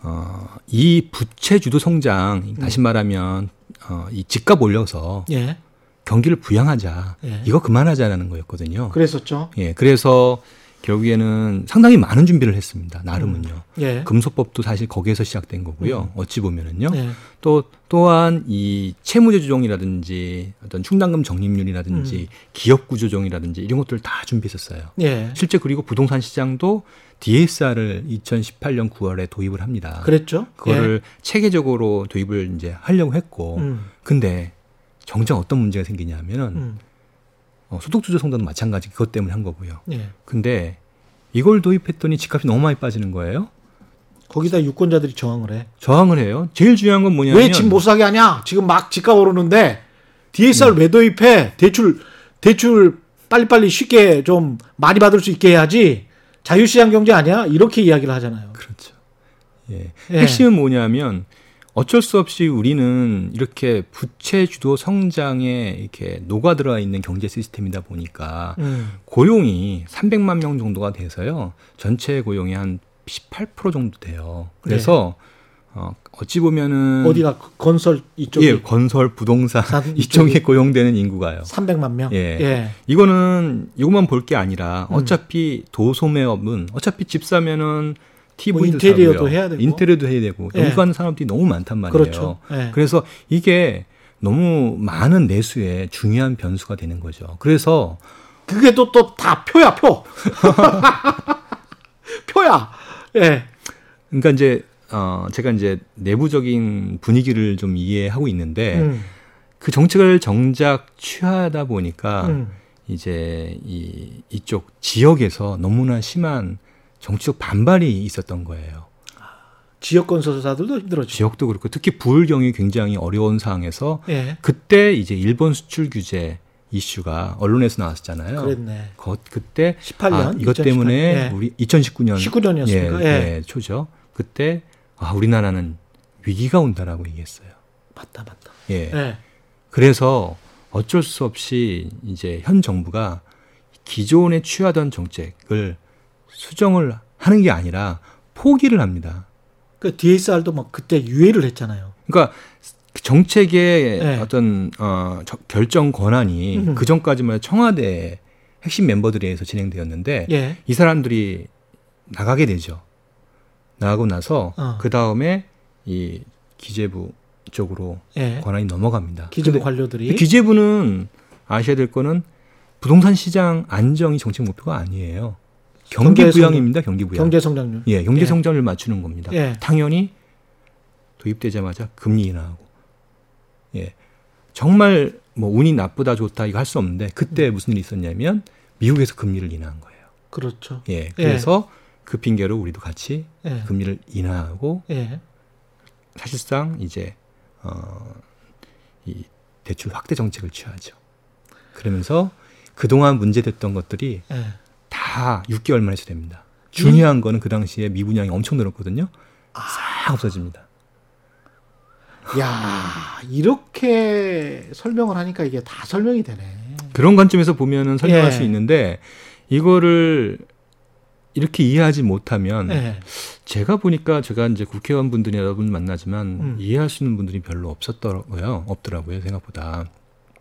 [SPEAKER 3] 어, 이 부채 주도 성장 다시 말하면 어, 이 집값 올려서
[SPEAKER 2] 예.
[SPEAKER 3] 경기를 부양하자
[SPEAKER 2] 예.
[SPEAKER 3] 이거 그만하자라는 거였거든요.
[SPEAKER 2] 그랬었죠.
[SPEAKER 3] 예, 그래서 결국에는 상당히 많은 준비를 했습니다. 나름은요.
[SPEAKER 2] 예.
[SPEAKER 3] 금소법도 사실 거기에서 시작된 거고요. 어찌 보면은요.
[SPEAKER 2] 예.
[SPEAKER 3] 또 또한 이 채무제 조정이라든지 어떤 충당금 적립률이라든지 기업 구조 조정이라든지 이런 것들을 다 준비했었어요.
[SPEAKER 2] 예.
[SPEAKER 3] 실제 그리고 부동산 시장도 DSR을 2018년 9월에 도입을 합니다.
[SPEAKER 2] 그랬죠.
[SPEAKER 3] 그거를 체계적으로 도입을 이제 하려고 했고,
[SPEAKER 2] 예. 음.
[SPEAKER 3] 근데 정작 어떤 문제가 생기냐면은
[SPEAKER 2] 음.
[SPEAKER 3] 어, 소득주도 성장도 마찬가지 그것 때문에 한 거고요.
[SPEAKER 2] 예.
[SPEAKER 3] 근데 이걸 도입했더니 집값이 너무 많이 빠지는 거예요.
[SPEAKER 2] 거기다 유권자들이 저항을 해.
[SPEAKER 3] 저항을 해요. 제일 중요한 건 뭐냐면
[SPEAKER 2] 왜 집 못 사게 하냐? 지금 막 집값 오르는데 DSR 왜 도입해? 대출 대출 빨리빨리 쉽게 좀 많이 받을 수 있게 해야지. 자유시장 경제 아니야? 이렇게 이야기를 하잖아요.
[SPEAKER 3] 그렇죠. 예.
[SPEAKER 2] 예.
[SPEAKER 3] 핵심은 뭐냐면 어쩔 수 없이 우리는 이렇게 부채 주도 성장에 이렇게 녹아들어 있는 경제 시스템이다 보니까
[SPEAKER 2] 음.
[SPEAKER 3] 고용이 300만 명 정도가 돼서요. 전체 고용이 한 18% 정도 돼요. 그래서 어, 어찌 보면은
[SPEAKER 2] 네. 어디가 건설 이쪽이
[SPEAKER 3] 예, 건설, 부동산
[SPEAKER 2] 산
[SPEAKER 3] 이쪽에 고용되는 인구가요.
[SPEAKER 2] 300만 명.
[SPEAKER 3] 예.
[SPEAKER 2] 예.
[SPEAKER 3] 이거는 이것만 볼 게 아니라
[SPEAKER 2] 음.
[SPEAKER 3] 어차피 도소매업은 어차피 집 사면은 TV도
[SPEAKER 2] 뭐 인테리어도
[SPEAKER 3] 사고요.
[SPEAKER 2] 해야 되고.
[SPEAKER 3] 인테리어도 해야 되고
[SPEAKER 2] 예.
[SPEAKER 3] 연구하는 사람들이 너무 많단 말이에요.
[SPEAKER 2] 그렇죠. 예.
[SPEAKER 3] 그래서 이게 너무 많은 내수에 중요한 변수가 되는 거죠. 그래서
[SPEAKER 2] 그게 또 또 다 표야 표. 표야. 예.
[SPEAKER 3] 그러니까 이제 어 제가 이제 내부적인 분위기를 좀 이해하고 있는데
[SPEAKER 2] 음.
[SPEAKER 3] 그 정책을 정작 취하다 보니까
[SPEAKER 2] 음.
[SPEAKER 3] 이제 이 이쪽 지역에서 너무나 심한 정치적 반발이 있었던 거예요.
[SPEAKER 2] 지역 건설사들도 힘들어지죠.
[SPEAKER 3] 지역도 그렇고 특히 부울경이 굉장히 어려운 상황에서
[SPEAKER 2] 예.
[SPEAKER 3] 그때 이제 일본 수출 규제 이슈가 언론에서 나왔었잖아요.
[SPEAKER 2] 그랬네.
[SPEAKER 3] 거- 그때
[SPEAKER 2] 18년
[SPEAKER 3] 아, 이것
[SPEAKER 2] 2018
[SPEAKER 3] 때문에
[SPEAKER 2] 예.
[SPEAKER 3] 우리 2019년
[SPEAKER 2] 19년이었습니까?
[SPEAKER 3] 예,
[SPEAKER 2] 예.
[SPEAKER 3] 예, 초죠. 그때 아, 우리나라는 위기가 온다라고 얘기했어요.
[SPEAKER 2] 맞다 맞다.
[SPEAKER 3] 예.
[SPEAKER 2] 예.
[SPEAKER 3] 그래서 어쩔 수 없이 이제 현 정부가 기존에 취하던 정책을 수정을 하는 게 아니라 포기를 합니다.
[SPEAKER 2] 그 DSR도 막 그때 유예를 했잖아요.
[SPEAKER 3] 그러니까 그 정책의
[SPEAKER 2] 네.
[SPEAKER 3] 어떤 어, 저- 결정 권한이
[SPEAKER 2] 음.
[SPEAKER 3] 그 전까지만 청와대 핵심 멤버들에 의해서 진행되었는데
[SPEAKER 2] 예.
[SPEAKER 3] 이 사람들이 나가게 되죠. 나가고 나서
[SPEAKER 2] 어.
[SPEAKER 3] 그 다음에 이 기재부 쪽으로
[SPEAKER 2] 예.
[SPEAKER 3] 권한이 넘어갑니다.
[SPEAKER 2] 기재부 관료들이
[SPEAKER 3] 기재부는 아셔야 될 거는 부동산 시장 안정이 정책 목표가 아니에요. 경기 부양입니다. 경기 부양.
[SPEAKER 2] 경제 성장률.
[SPEAKER 3] 예, 경제
[SPEAKER 2] 예.
[SPEAKER 3] 성장을 맞추는 겁니다.
[SPEAKER 2] 예.
[SPEAKER 3] 당연히 도입되자마자 금리 인하하고. 예. 정말 뭐 운이 나쁘다 좋다 이거 할 수 없는데 그때
[SPEAKER 2] 음.
[SPEAKER 3] 무슨 일이 있었냐면 미국에서 금리를 인하한 거예요.
[SPEAKER 2] 그렇죠.
[SPEAKER 3] 예. 그래서 그 핑계로 우리도 같이
[SPEAKER 2] 예.
[SPEAKER 3] 금리를 인하하고
[SPEAKER 2] 예.
[SPEAKER 3] 사실상 이제 어, 이 대출 확대 정책을 취하죠. 그러면서 그동안 문제됐던 것들이
[SPEAKER 2] 예.
[SPEAKER 3] 다 6개월 만에 해소됩니다. 중요한 거는 그 당시에 미분양이 엄청 늘었거든요. 싹 없어집니다.
[SPEAKER 2] 야, 이렇게 설명을 하니까 이게 다 설명이 되네.
[SPEAKER 3] 그런 관점에서 보면은 설명할
[SPEAKER 2] 예.
[SPEAKER 3] 수 있는데 이거를 이렇게 이해하지 못하면
[SPEAKER 2] 예.
[SPEAKER 3] 제가 보니까 제가 이제 국회의원 분들이 여러분 만나지만
[SPEAKER 2] 음.
[SPEAKER 3] 이해할 수 있는 분들이 별로 없었더라고요. 없더라고요, 생각보다.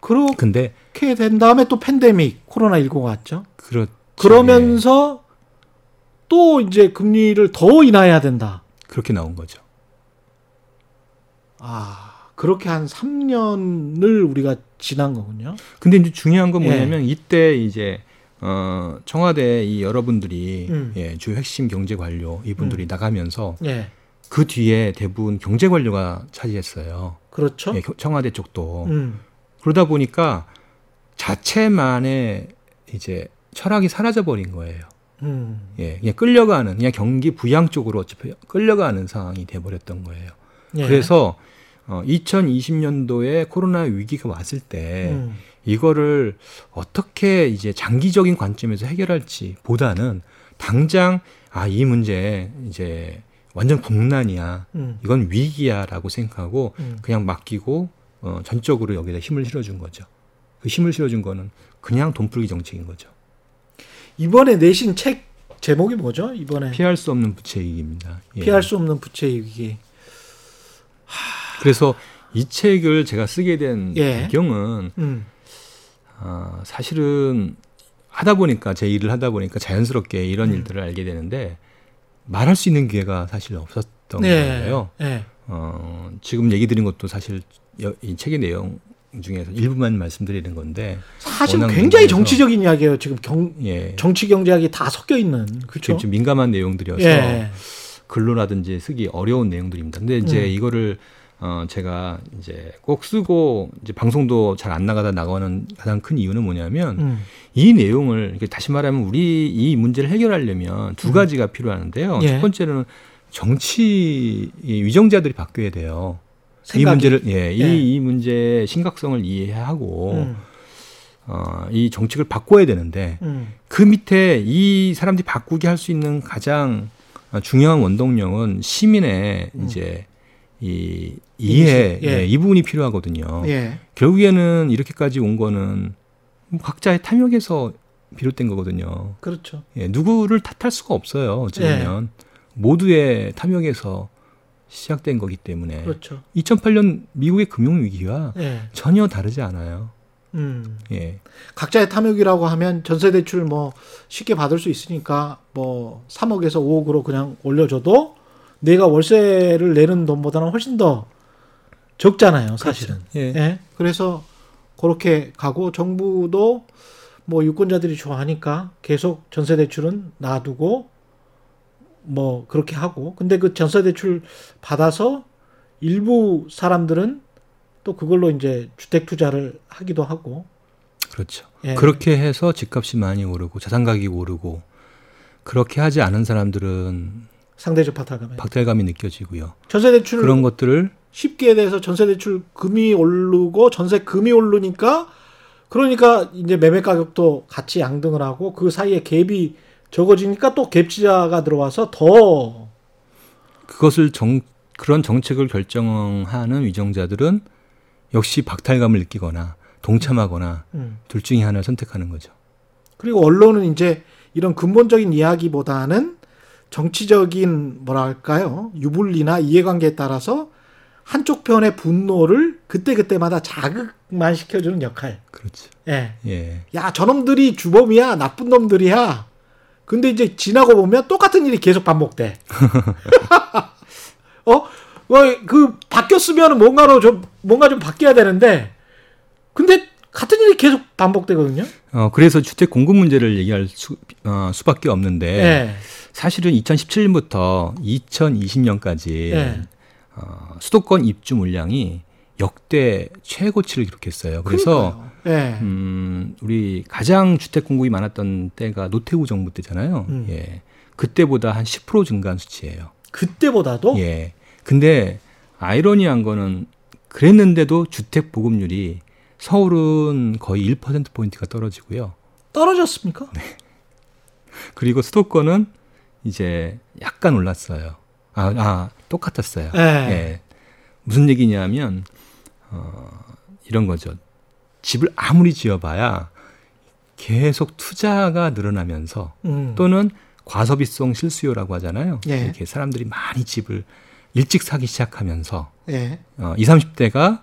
[SPEAKER 2] 그렇게
[SPEAKER 3] 근데
[SPEAKER 2] 된 다음에 또 팬데믹 코로나 19가 왔죠.
[SPEAKER 3] 그렇
[SPEAKER 2] 그러면서 또 이제 금리를 더 인하해야 된다.
[SPEAKER 3] 그렇게 나온 거죠.
[SPEAKER 2] 아, 그렇게 한 3년을 우리가 지난 거군요.
[SPEAKER 3] 근데 이제 중요한 건
[SPEAKER 2] 예.
[SPEAKER 3] 뭐냐면 이때 이제 어 청와대 이 여러분들이
[SPEAKER 2] 음.
[SPEAKER 3] 예, 주 핵심 경제 관료 이분들이 나가면서
[SPEAKER 2] 예.
[SPEAKER 3] 그 뒤에 대부분 경제 관료가 차지했어요.
[SPEAKER 2] 그렇죠.
[SPEAKER 3] 예, 겨- 청와대 쪽도
[SPEAKER 2] 음.
[SPEAKER 3] 그러다 보니까 자체만의 이제 철학이 사라져 버린 거예요.
[SPEAKER 2] 음.
[SPEAKER 3] 예, 그냥 끌려가는 그냥 경기 부양 쪽으로 어차피 끌려가는 상황이 돼 버렸던 거예요.
[SPEAKER 2] 예.
[SPEAKER 3] 그래서 어 2020년도에 코로나 위기가 왔을 때
[SPEAKER 2] 음.
[SPEAKER 3] 이거를 어떻게 이제 장기적인 관점에서 해결할지 보다는 당장 아 이 문제 이제 완전 국난이야
[SPEAKER 2] 음.
[SPEAKER 3] 이건 위기야라고 생각하고
[SPEAKER 2] 음.
[SPEAKER 3] 그냥 맡기고 어, 전적으로 여기다 힘을 실어준 거죠. 그 힘을 실어준 거는 그냥 돈풀기 정책인 거죠.
[SPEAKER 2] 이번에 내신 책 제목이 뭐죠? 이번에
[SPEAKER 3] 피할 수 없는 부채 위기입니다. 예.
[SPEAKER 2] 피할 수 없는 부채 위기.
[SPEAKER 3] 그래서 이 책을 제가 쓰게 된
[SPEAKER 2] 예.
[SPEAKER 3] 배경은
[SPEAKER 2] 음.
[SPEAKER 3] 아, 사실은 하다 보니까 제 일을 하다 보니까 자연스럽게 이런
[SPEAKER 2] 음.
[SPEAKER 3] 일들을 알게 되는데 말할 수 있는 기회가 사실 없었던
[SPEAKER 2] 네.
[SPEAKER 3] 거예요.
[SPEAKER 2] 예.
[SPEAKER 3] 어, 지금 얘기 드린 것도 사실 여- 이 책의 내용 중에서 일부만 말씀드리는 건데
[SPEAKER 2] 사실 굉장히 정치적인 이야기예요. 지금 경
[SPEAKER 3] 예.
[SPEAKER 2] 정치 경제학이 다 섞여 있는 그렇죠.
[SPEAKER 3] 좀 민감한 내용들이어서
[SPEAKER 2] 예.
[SPEAKER 3] 글로라든지 쓰기 어려운 내용들입니다. 근데 이제
[SPEAKER 2] 음.
[SPEAKER 3] 이거를 어 제가 이제 꼭 쓰고 이제 방송도 잘 안 나가다 나가는 가장 큰 이유는 뭐냐면
[SPEAKER 2] 음.
[SPEAKER 3] 이 내용을 다시 말하면 우리 이 문제를 해결하려면 두
[SPEAKER 2] 음.
[SPEAKER 3] 가지가 필요한데요.
[SPEAKER 2] 예.
[SPEAKER 3] 첫 번째는 정치 이 위정자들이 바뀌어야 돼요. 이
[SPEAKER 2] 생각이.
[SPEAKER 3] 문제를 예, 이,
[SPEAKER 2] 예.
[SPEAKER 3] 이 문제의 심각성을 이해하고
[SPEAKER 2] 음.
[SPEAKER 3] 어, 이 정책을 바꿔야 되는데
[SPEAKER 2] 음.
[SPEAKER 3] 그 밑에 이 사람들이 바꾸게 할 수 있는 가장 어, 중요한 원동력은 시민의
[SPEAKER 2] 음.
[SPEAKER 3] 이제 이 이해
[SPEAKER 2] 예.
[SPEAKER 3] 예, 이 부분이 필요하거든요.
[SPEAKER 2] 예.
[SPEAKER 3] 결국에는 이렇게까지 온 거는 뭐 각자의 탐욕에서 비롯된 거거든요.
[SPEAKER 2] 그렇죠.
[SPEAKER 3] 예, 누구를 탓할 수가 없어요. 어쩌면
[SPEAKER 2] 예.
[SPEAKER 3] 모두의 탐욕에서 시작된 거기 때문에
[SPEAKER 2] 그렇죠.
[SPEAKER 3] 2008년 미국의 금융 위기와
[SPEAKER 2] 예.
[SPEAKER 3] 전혀 다르지 않아요.
[SPEAKER 2] 음.
[SPEAKER 3] 예,
[SPEAKER 2] 각자의 탐욕이라고 하면 전세 대출 뭐 쉽게 받을 수 있으니까 뭐 3억에서 5억으로 그냥 올려줘도 내가 월세를 내는 돈보다는 훨씬 더 적잖아요, 사실은.
[SPEAKER 3] 예.
[SPEAKER 2] 예. 그래서 그렇게 가고 정부도 뭐 유권자들이 좋아하니까 계속 전세 대출은 놔두고 뭐 그렇게 하고 근데 그 전세 대출 받아서 일부 사람들은 또 그걸로 이제 주택 투자를 하기도 하고
[SPEAKER 3] 그렇죠.
[SPEAKER 2] 예.
[SPEAKER 3] 그렇게 해서 집값이 많이 오르고 자산 가격이 오르고 그렇게 하지 않은 사람들은
[SPEAKER 2] 상대적 파탈감에
[SPEAKER 3] 박탈감이 느껴지고요.
[SPEAKER 2] 전세 대출
[SPEAKER 3] 그런 것들을
[SPEAKER 2] 쉽게 대해서 전세 대출 금이 오르고 전세 금이 오르니까 그러니까 이제 매매 가격도 같이 양등을 하고 그 사이에 갭이 적어지니까 또 갭지자가 들어와서 더
[SPEAKER 3] 그것을 정 그런 정책을 결정하는 위정자들은 역시 박탈감을 느끼거나 동참하거나
[SPEAKER 2] 음.
[SPEAKER 3] 둘 중에 하나를 선택하는 거죠.
[SPEAKER 2] 그리고 언론은 이제 이런 근본적인 이야기보다는 정치적인 뭐랄까요 유불리나 이해관계에 따라서 한쪽 편의 분노를 그때 그때마다 자극만 시켜주는 역할.
[SPEAKER 3] 그렇죠.
[SPEAKER 2] 예.
[SPEAKER 3] 예.
[SPEAKER 2] 야 저놈들이 주범이야 나쁜 놈들이야. 근데 이제 지나고 보면 똑같은 일이 계속 반복돼. 어? 어, 그 바뀌었으면 뭔가로 좀 뭔가 좀 바뀌어야 되는데 근데 같은 일이 계속 반복되거든요.
[SPEAKER 3] 어 그래서 주택 공급 문제를 얘기할 수, 어, 수밖에 없는데
[SPEAKER 2] 예.
[SPEAKER 3] 사실은 2017년부터 2020년까지
[SPEAKER 2] 예.
[SPEAKER 3] 어, 수도권 입주 물량이 역대 최고치를 기록했어요. 그래서
[SPEAKER 2] 그러니까요. 예.
[SPEAKER 3] 음, 우리 가장 주택 공급이 많았던 때가 노태우 정부 때잖아요.
[SPEAKER 2] 음.
[SPEAKER 3] 예. 그때보다 한 10% 증가한 수치예요.
[SPEAKER 2] 그때보다도
[SPEAKER 3] 예. 근데 아이러니한 거는 그랬는데도 주택 보급률이 서울은 거의 1% 포인트가 떨어지고요.
[SPEAKER 2] 떨어졌습니까?
[SPEAKER 3] 네. 그리고 수도권은 이제 약간 올랐어요. 아, 아 똑같았어요.
[SPEAKER 2] 예.
[SPEAKER 3] 예. 무슨 얘기냐면 어, 이런 거죠. 집을 아무리 지어봐야 계속 투자가 늘어나면서
[SPEAKER 2] 음.
[SPEAKER 3] 또는 과소비성 실수요라고 하잖아요.
[SPEAKER 2] 예.
[SPEAKER 3] 이렇게 사람들이 많이 집을 일찍 사기 시작하면서
[SPEAKER 2] 예.
[SPEAKER 3] 어, 20, 30대가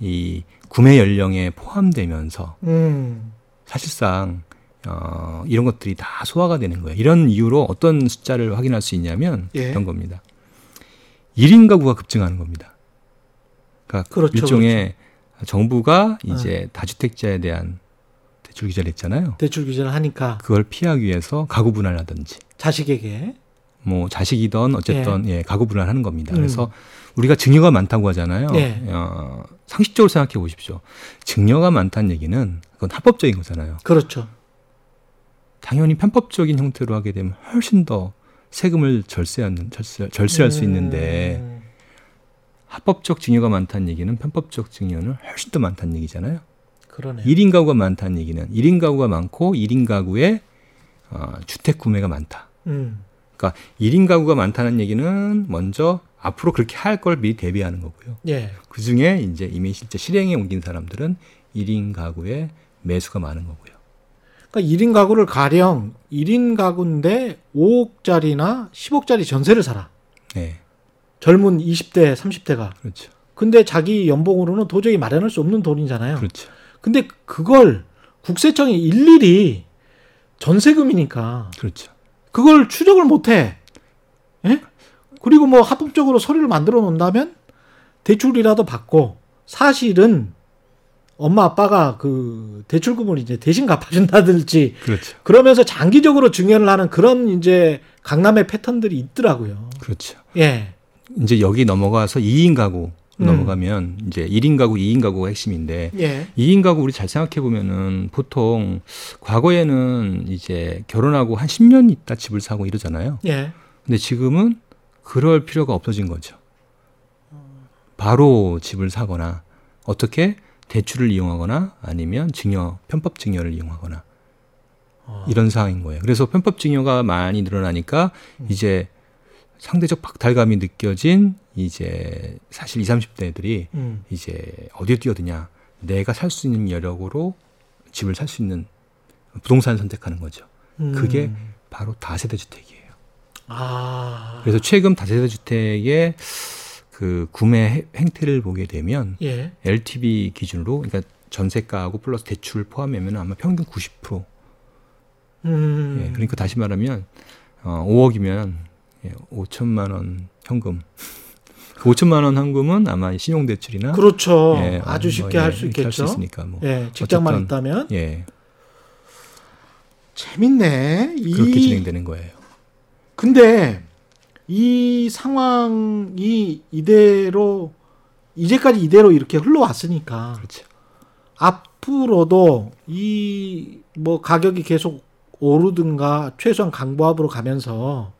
[SPEAKER 3] 이 구매 연령에 포함되면서
[SPEAKER 2] 음.
[SPEAKER 3] 사실상 어, 이런 것들이 다 소화가 되는 거예요. 이런 이유로 어떤 숫자를 확인할 수 있냐면
[SPEAKER 2] 예.
[SPEAKER 3] 이런 겁니다. 1인 가구가 급증하는 겁니다. 그러니까
[SPEAKER 2] 그렇죠,
[SPEAKER 3] 일종의 정부가 이제 다주택자에 대한 대출 규제를 했잖아요.
[SPEAKER 2] 대출 규제를 하니까
[SPEAKER 3] 그걸 피하기 위해서 가구 분할하든지
[SPEAKER 2] 자식에게
[SPEAKER 3] 뭐 자식이든 어쨌든 예, 가구 분할하는 겁니다.
[SPEAKER 2] 음.
[SPEAKER 3] 그래서 우리가 증여가 많다고 하잖아요.
[SPEAKER 2] 예.
[SPEAKER 3] 어, 상식적으로 생각해 보십시오. 증여가 많다는 얘기는 그건 합법적인 거잖아요.
[SPEAKER 2] 그렇죠.
[SPEAKER 3] 당연히 편법적인 형태로 하게 되면 훨씬 더 세금을 절세하는 절세, 절세할 수 있는데
[SPEAKER 2] 음.
[SPEAKER 3] 합법적 증여가 많다는 얘기는 편법적 증여는 훨씬 더 많다는 얘기잖아요.
[SPEAKER 2] 그러네요.
[SPEAKER 3] 1인 가구가 많다는 얘기는 1인 가구가 많고 1인 가구에 어, 주택 구매가 많다.
[SPEAKER 2] 음.
[SPEAKER 3] 그러니까 1인 가구가 많다는 얘기는 먼저 앞으로 그렇게 할 걸 미리 대비하는 거고요.
[SPEAKER 2] 예.
[SPEAKER 3] 그 중에 이제 이미 실제 실행에 옮긴 사람들은 1인 가구의 매수가 많은 거고요.
[SPEAKER 2] 그러니까 1인 가구를 가령 1인 가구인데 5억짜리나 10억짜리 전세를 살아.
[SPEAKER 3] 네,
[SPEAKER 2] 젊은 20대, 30대가.
[SPEAKER 3] 그렇죠.
[SPEAKER 2] 근데 자기 연봉으로는 도저히 마련할 수 없는 돈이잖아요.
[SPEAKER 3] 그렇죠.
[SPEAKER 2] 근데 그걸 국세청이 일일이 전세금이니까
[SPEAKER 3] 그렇죠.
[SPEAKER 2] 그걸 추적을 못 해. 예? 그리고 뭐 합법적으로 서류를 만들어 놓는다면 대출이라도 받고 사실은 엄마 아빠가 그 대출금을 이제 대신 갚아준다든지
[SPEAKER 3] 그렇죠.
[SPEAKER 2] 그러면서 장기적으로 증여를 하는 그런 이제 강남의 패턴들이 있더라고요.
[SPEAKER 3] 그렇죠.
[SPEAKER 2] 예.
[SPEAKER 3] 이제 여기 넘어가서 2인 가구
[SPEAKER 2] 음.
[SPEAKER 3] 넘어가면 이제 1인 가구, 2인 가구가 핵심인데
[SPEAKER 2] 예.
[SPEAKER 3] 2인 가구 우리 잘 생각해 보면은 보통 과거에는 이제 결혼하고 한 10년 있다 집을 사고 이러잖아요.
[SPEAKER 2] 예.
[SPEAKER 3] 근데 지금은 그럴 필요가 없어진 거죠. 바로 집을 사거나 어떻게 대출을 이용하거나 아니면 증여, 편법 증여를 이용하거나
[SPEAKER 2] 어.
[SPEAKER 3] 이런 상황인 거예요. 그래서 편법 증여가 많이 늘어나니까 이제 상대적 박탈감이 느껴진 이제 사실 20, 30대들이
[SPEAKER 2] 음.
[SPEAKER 3] 이제 어디에 뛰어드냐 내가 살 수 있는 여력으로 집을 살 수 있는 부동산을 선택하는 거죠.
[SPEAKER 2] 음.
[SPEAKER 3] 그게 바로 다세대 주택이에요.
[SPEAKER 2] 아.
[SPEAKER 3] 그래서 최근 다세대 주택의 그 구매 해- 행태를 보게 되면
[SPEAKER 2] 예.
[SPEAKER 3] LTV 기준으로 그러니까 전세가하고 플러스 대출을 포함하면 아마 평균 90%.
[SPEAKER 2] 음.
[SPEAKER 3] 예, 그러니까 다시 말하면 어, 5억이면 예, 5천만 원 현금. 그 5천만 원 현금은 아마 신용 대출이나
[SPEAKER 2] 그렇죠.
[SPEAKER 3] 예,
[SPEAKER 2] 아주
[SPEAKER 3] 뭐,
[SPEAKER 2] 쉽게
[SPEAKER 3] 예,
[SPEAKER 2] 할수
[SPEAKER 3] 이렇게
[SPEAKER 2] 있겠죠.
[SPEAKER 3] 할수 있으니까 뭐.
[SPEAKER 2] 예, 직장만
[SPEAKER 3] 어쨌든,
[SPEAKER 2] 있다면
[SPEAKER 3] 예,
[SPEAKER 2] 재밌네.
[SPEAKER 3] 그렇게
[SPEAKER 2] 이
[SPEAKER 3] 진행되는 거예요.
[SPEAKER 2] 근데 이 상황이 이대로 이제까지 이대로 이렇게 흘러왔으니까
[SPEAKER 3] 그렇죠.
[SPEAKER 2] 앞으로도 이 뭐 가격이 계속 오르든가 최소한 강보합으로 가면서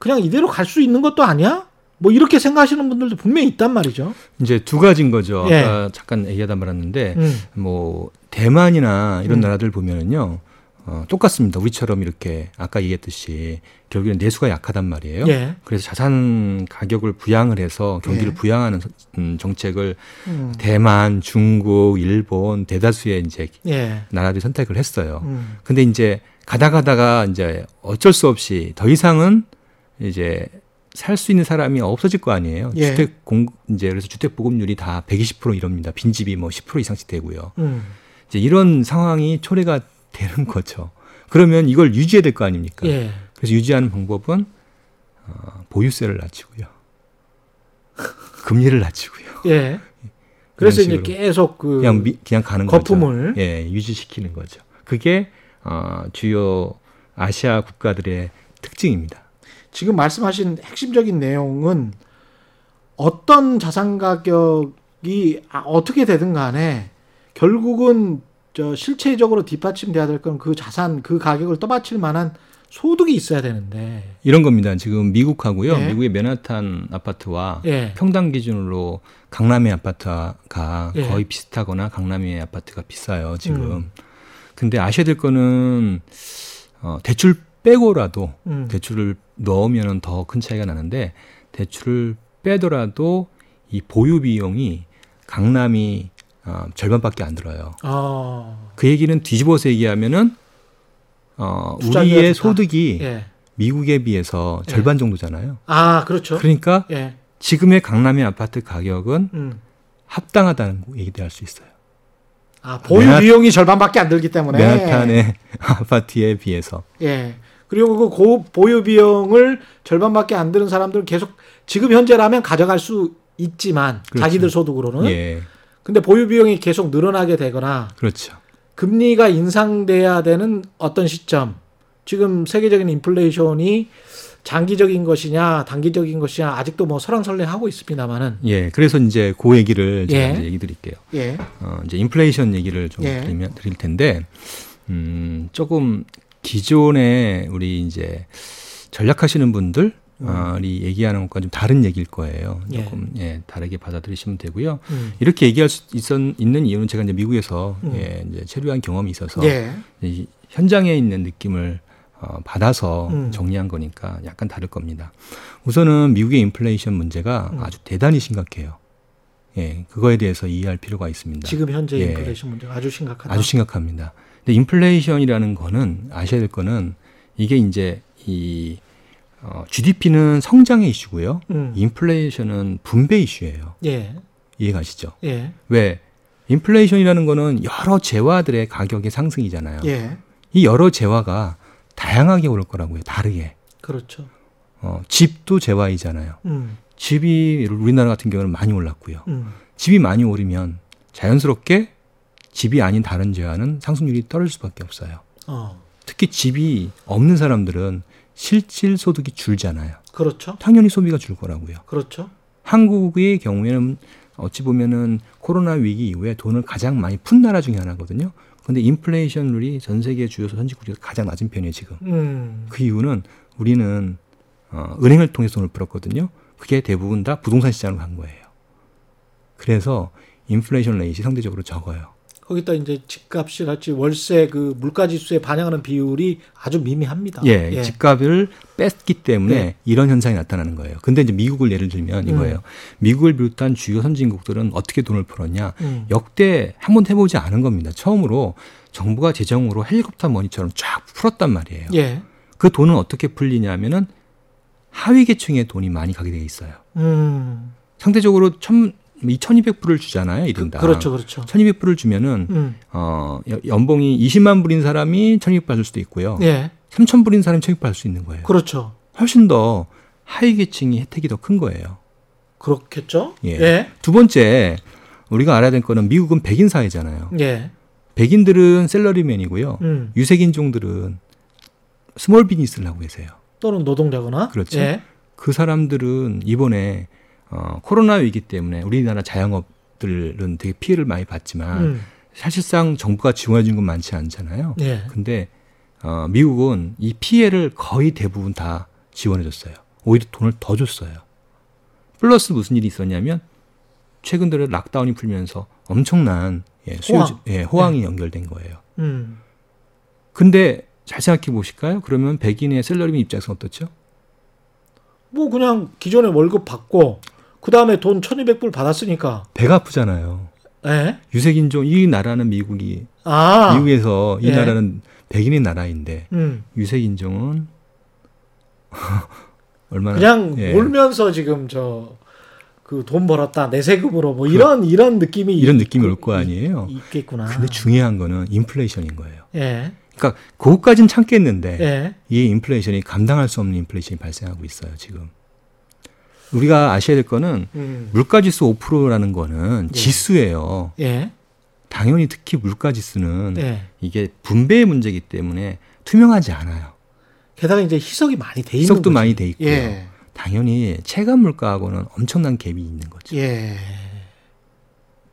[SPEAKER 2] 그냥 이대로 갈 수 있는 것도 아니야? 뭐 이렇게 생각하시는 분들도 분명히 있단 말이죠.
[SPEAKER 3] 이제 두 가지인 거죠.
[SPEAKER 2] 예.
[SPEAKER 3] 아까 잠깐 얘기하다 말았는데
[SPEAKER 2] 음.
[SPEAKER 3] 뭐 대만이나 이런
[SPEAKER 2] 음.
[SPEAKER 3] 나라들 보면은요. 어, 똑같습니다. 우리처럼 이렇게 아까 얘기했듯이 결국엔 내수가 약하단 말이에요.
[SPEAKER 2] 예.
[SPEAKER 3] 그래서 자산 가격을 부양을 해서 경기를
[SPEAKER 2] 예.
[SPEAKER 3] 부양하는 서- 음, 정책을
[SPEAKER 2] 음.
[SPEAKER 3] 대만, 중국, 일본 대다수의 이제
[SPEAKER 2] 예.
[SPEAKER 3] 나라들이 선택을 했어요.
[SPEAKER 2] 음.
[SPEAKER 3] 근데 이제 가다 가다가 이제 어쩔 수 없이 더 이상은 이제 살 수 있는 사람이 없어질 거 아니에요.
[SPEAKER 2] 예.
[SPEAKER 3] 주택 공 이제 그래서 주택 보급률이 다 120% 이럽니다. 빈집이 뭐 10% 이상씩 되고요.
[SPEAKER 2] 음.
[SPEAKER 3] 이제 이런 상황이 초래가 되는 거죠. 그러면 이걸 유지해야 될 거 아닙니까?
[SPEAKER 2] 예.
[SPEAKER 3] 그래서 유지하는 방법은 어, 보유세를 낮추고요. 금리를 낮추고요.
[SPEAKER 2] 예. 그래서 이제. 계속 그
[SPEAKER 3] 그냥 미, 그냥 가는
[SPEAKER 2] 거품을
[SPEAKER 3] 거죠. 예, 유지시키는 거죠. 그게 어, 주요 아시아 국가들의 특징입니다.
[SPEAKER 2] 지금 말씀하신 핵심적인 내용은 어떤 자산 가격이 아, 어떻게 되든 간에 결국은 저 실체적으로 뒷받침돼야 될 건 그 자산 그 가격을 떠받칠 만한 소득이 있어야 되는데
[SPEAKER 3] 이런 겁니다. 지금 미국하고요.
[SPEAKER 2] 예.
[SPEAKER 3] 미국의 맨하탄 아파트와
[SPEAKER 2] 예.
[SPEAKER 3] 평당 기준으로 강남의 아파트가
[SPEAKER 2] 예.
[SPEAKER 3] 거의 비슷하거나 강남의 아파트가 비싸요, 지금.
[SPEAKER 2] 음.
[SPEAKER 3] 근데 아셔야 될 거는 어, 대출 빼고라도
[SPEAKER 2] 음.
[SPEAKER 3] 대출을 넣으면 더 큰 차이가 나는데 대출을 빼더라도 이 보유 비용이 강남이 어, 절반밖에 안 들어요.
[SPEAKER 2] 어.
[SPEAKER 3] 그 얘기는 뒤집어서 얘기하면은 어, 우리의
[SPEAKER 2] 좋다.
[SPEAKER 3] 소득이
[SPEAKER 2] 예.
[SPEAKER 3] 미국에 비해서
[SPEAKER 2] 예.
[SPEAKER 3] 절반 정도잖아요.
[SPEAKER 2] 아, 그렇죠.
[SPEAKER 3] 그러니까
[SPEAKER 2] 예.
[SPEAKER 3] 지금의 강남의 아파트 가격은
[SPEAKER 2] 음.
[SPEAKER 3] 합당하다는 얘기도 할 수 있어요.
[SPEAKER 2] 아, 보유
[SPEAKER 3] 맨하-
[SPEAKER 2] 비용이 절반밖에 안 들기 때문에
[SPEAKER 3] 맨하탄의 아파트에 비해서
[SPEAKER 2] 예. 그리고 그 고, 보유 비용을 절반밖에 안 드는 사람들은 계속 지금 현재라면 가져갈 수 있지만
[SPEAKER 3] 그렇죠.
[SPEAKER 2] 자기들 소득으로는
[SPEAKER 3] 예,
[SPEAKER 2] 근데 보유 비용이 계속 늘어나게 되거나
[SPEAKER 3] 그렇죠.
[SPEAKER 2] 금리가 인상돼야 되는 어떤 시점 지금 세계적인 인플레이션이 장기적인 것이냐 단기적인 것이냐 아직도 뭐 설왕설래하고 있습니다만은
[SPEAKER 3] 예, 그래서 이제 그 얘기를 제가
[SPEAKER 2] 예.
[SPEAKER 3] 이제 얘기 드릴게요.
[SPEAKER 2] 예.
[SPEAKER 3] 어, 이제 인플레이션 얘기를 좀
[SPEAKER 2] 예.
[SPEAKER 3] 드리면, 드릴 텐데, 음, 조금 기존에 우리 이제 전략하시는 분들이 얘기하는 것과 좀 다른 얘기일 거예요.
[SPEAKER 2] 음. 예.
[SPEAKER 3] 조금 예, 다르게 받아들이시면 되고요.
[SPEAKER 2] 음.
[SPEAKER 3] 이렇게 얘기할 수 있었, 있는 이유는 제가 이제 미국에서
[SPEAKER 2] 음.
[SPEAKER 3] 예, 이제 체류한 경험이 있어서
[SPEAKER 2] 예.
[SPEAKER 3] 이 현장에 있는 느낌을 어, 받아서
[SPEAKER 2] 음.
[SPEAKER 3] 정리한 거니까 약간 다를 겁니다. 우선은 미국의 인플레이션 문제가
[SPEAKER 2] 음.
[SPEAKER 3] 아주 대단히 심각해요. 예, 그거에 대해서 이해할 필요가 있습니다.
[SPEAKER 2] 지금 현재
[SPEAKER 3] 예.
[SPEAKER 2] 인플레이션 문제가 아주 심각하다.
[SPEAKER 3] 아주 심각합니다. 근데 인플레이션이라는 거는 아셔야 될 거는 이게 이제 이 어, GDP는 성장의 이슈고요.
[SPEAKER 2] 음.
[SPEAKER 3] 인플레이션은 분배 이슈예요.
[SPEAKER 2] 예.
[SPEAKER 3] 이해가시죠?
[SPEAKER 2] 예.
[SPEAKER 3] 왜? 인플레이션이라는 거는 여러 재화들의 가격의 상승이잖아요.
[SPEAKER 2] 예.
[SPEAKER 3] 이 여러 재화가 다양하게 오를 거라고요. 다르게.
[SPEAKER 2] 그렇죠.
[SPEAKER 3] 어, 집도 재화이잖아요.
[SPEAKER 2] 음.
[SPEAKER 3] 집이 우리나라 같은 경우는 많이 올랐고요.
[SPEAKER 2] 음.
[SPEAKER 3] 집이 많이 오르면 자연스럽게 집이 아닌 다른 재화는 상승률이 떨어질 수밖에 없어요.
[SPEAKER 2] 어.
[SPEAKER 3] 특히 집이 없는 사람들은 실질 소득이 줄잖아요.
[SPEAKER 2] 그렇죠.
[SPEAKER 3] 당연히 소비가 줄 거라고요.
[SPEAKER 2] 그렇죠.
[SPEAKER 3] 한국의 경우에는 어찌 보면은 코로나 위기 이후에 돈을 가장 많이 푼 나라 중에 하나거든요. 근데 인플레이션률이 전 세계 주요 선진국 중에서 가장 낮은 편이에요, 지금.
[SPEAKER 2] 음.
[SPEAKER 3] 그 이유는 우리는 어, 은행을 통해서 돈을 풀었거든요. 그게 대부분 다 부동산 시장으로 간 거예요. 그래서 인플레이션 레이시 상대적으로 적어요.
[SPEAKER 2] 거기다 이제 집값이랄지 월세 그 물가 지수에 반영하는 비율이 아주 미미합니다.
[SPEAKER 3] 예, 집값을 뺐기 때문에
[SPEAKER 2] 네.
[SPEAKER 3] 이런 현상이 나타나는 거예요. 근데 이제 미국을 예를 들면 이거예요.
[SPEAKER 2] 음.
[SPEAKER 3] 미국을 비롯한 주요 선진국들은 어떻게 돈을 풀었냐?
[SPEAKER 2] 음.
[SPEAKER 3] 역대 한 번도 해보지 않은 겁니다. 처음으로 정부가 재정으로 헬리콥터 머니처럼 쫙 풀었단 말이에요.
[SPEAKER 2] 예.
[SPEAKER 3] 그 돈은 어떻게 풀리냐면은 하위 계층의 돈이 많이 가게 돼 있어요.
[SPEAKER 2] 음.
[SPEAKER 3] 상대적으로 천, 2,200불을 주잖아요, 이른다.
[SPEAKER 2] 그렇죠, 그렇죠.
[SPEAKER 3] 1,200불을 주면은
[SPEAKER 2] 음.
[SPEAKER 3] 어, 여- 연봉이 20만 불인 사람이 1,200불 받을 수도 있고요.
[SPEAKER 2] 예.
[SPEAKER 3] 3,000불인 사람이 1,200불 받을 수 있는 거예요.
[SPEAKER 2] 그렇죠.
[SPEAKER 3] 훨씬 더 하위 계층이 혜택이 더 큰 거예요.
[SPEAKER 2] 그렇겠죠?
[SPEAKER 3] 예.
[SPEAKER 2] 예.
[SPEAKER 3] 두 번째, 우리가 알아야 될 거는 미국은 백인 사회잖아요.
[SPEAKER 2] 예.
[SPEAKER 3] 백인들은 샐러리맨이고요.
[SPEAKER 2] 음.
[SPEAKER 3] 유색인종들은 small business를 하고 계세요.
[SPEAKER 2] 또는 노동자거나.
[SPEAKER 3] 그렇죠.
[SPEAKER 2] 예.
[SPEAKER 3] 그 사람들은 이번에 어, 코로나 위기 때문에 우리나라 자영업들은 되게 피해를 많이 봤지만
[SPEAKER 2] 음.
[SPEAKER 3] 사실상 정부가 지원해 준 건 많지 않잖아요.
[SPEAKER 2] 예.
[SPEAKER 3] 근데 어, 미국은 이 피해를 거의 대부분 다 지원해 줬어요. 오히려 돈을 더 줬어요. 플러스 무슨 일이 있었냐면 최근 들어 lockdown이 풀면서 엄청난 예, 수요,
[SPEAKER 2] 호황.
[SPEAKER 3] 예, 호황이 연결된 거예요.
[SPEAKER 2] 음.
[SPEAKER 3] 근데 잘 생각해 보실까요? 그러면 백인의 샐러리맨 입장에서 어떻죠?
[SPEAKER 2] 뭐 그냥 기존에 월급 받고 그 다음에 돈 1,200불 받았으니까.
[SPEAKER 3] 배가 아프잖아요.
[SPEAKER 2] 예.
[SPEAKER 3] 유색인종 이 나라는 미국이
[SPEAKER 2] 아.
[SPEAKER 3] 미국에서 이
[SPEAKER 2] 예.
[SPEAKER 3] 나라는 백인의 나라인데
[SPEAKER 2] 음.
[SPEAKER 3] 유색인종은 얼마나
[SPEAKER 2] 그냥
[SPEAKER 3] 예.
[SPEAKER 2] 몰면서 지금 저 그 돈 벌었다 내 세금으로 뭐 이런 이런 느낌이
[SPEAKER 3] 이런 느낌이
[SPEAKER 2] 있-
[SPEAKER 3] 올거 아니에요.
[SPEAKER 2] 있- 있겠구나.
[SPEAKER 3] 근데 중요한 거는 인플레이션인 거예요.
[SPEAKER 2] 예.
[SPEAKER 3] 그러니까 그것까진 참겠는데
[SPEAKER 2] 예.
[SPEAKER 3] 이 인플레이션이 감당할 수 없는 인플레이션이 발생하고 있어요 지금. 우리가 아셔야 될 거는
[SPEAKER 2] 음.
[SPEAKER 3] 물가지수 5%라는 거는
[SPEAKER 2] 예.
[SPEAKER 3] 지수예요.
[SPEAKER 2] 예.
[SPEAKER 3] 당연히 특히 물가지수는
[SPEAKER 2] 예.
[SPEAKER 3] 이게 분배의 문제이기 때문에 투명하지 않아요.
[SPEAKER 2] 게다가 이제 희석이 많이 돼 있는
[SPEAKER 3] 희석도
[SPEAKER 2] 거지.
[SPEAKER 3] 많이 돼 있고요.
[SPEAKER 2] 예.
[SPEAKER 3] 당연히 체감 물가하고는 엄청난 갭이 있는 거죠.
[SPEAKER 2] 예.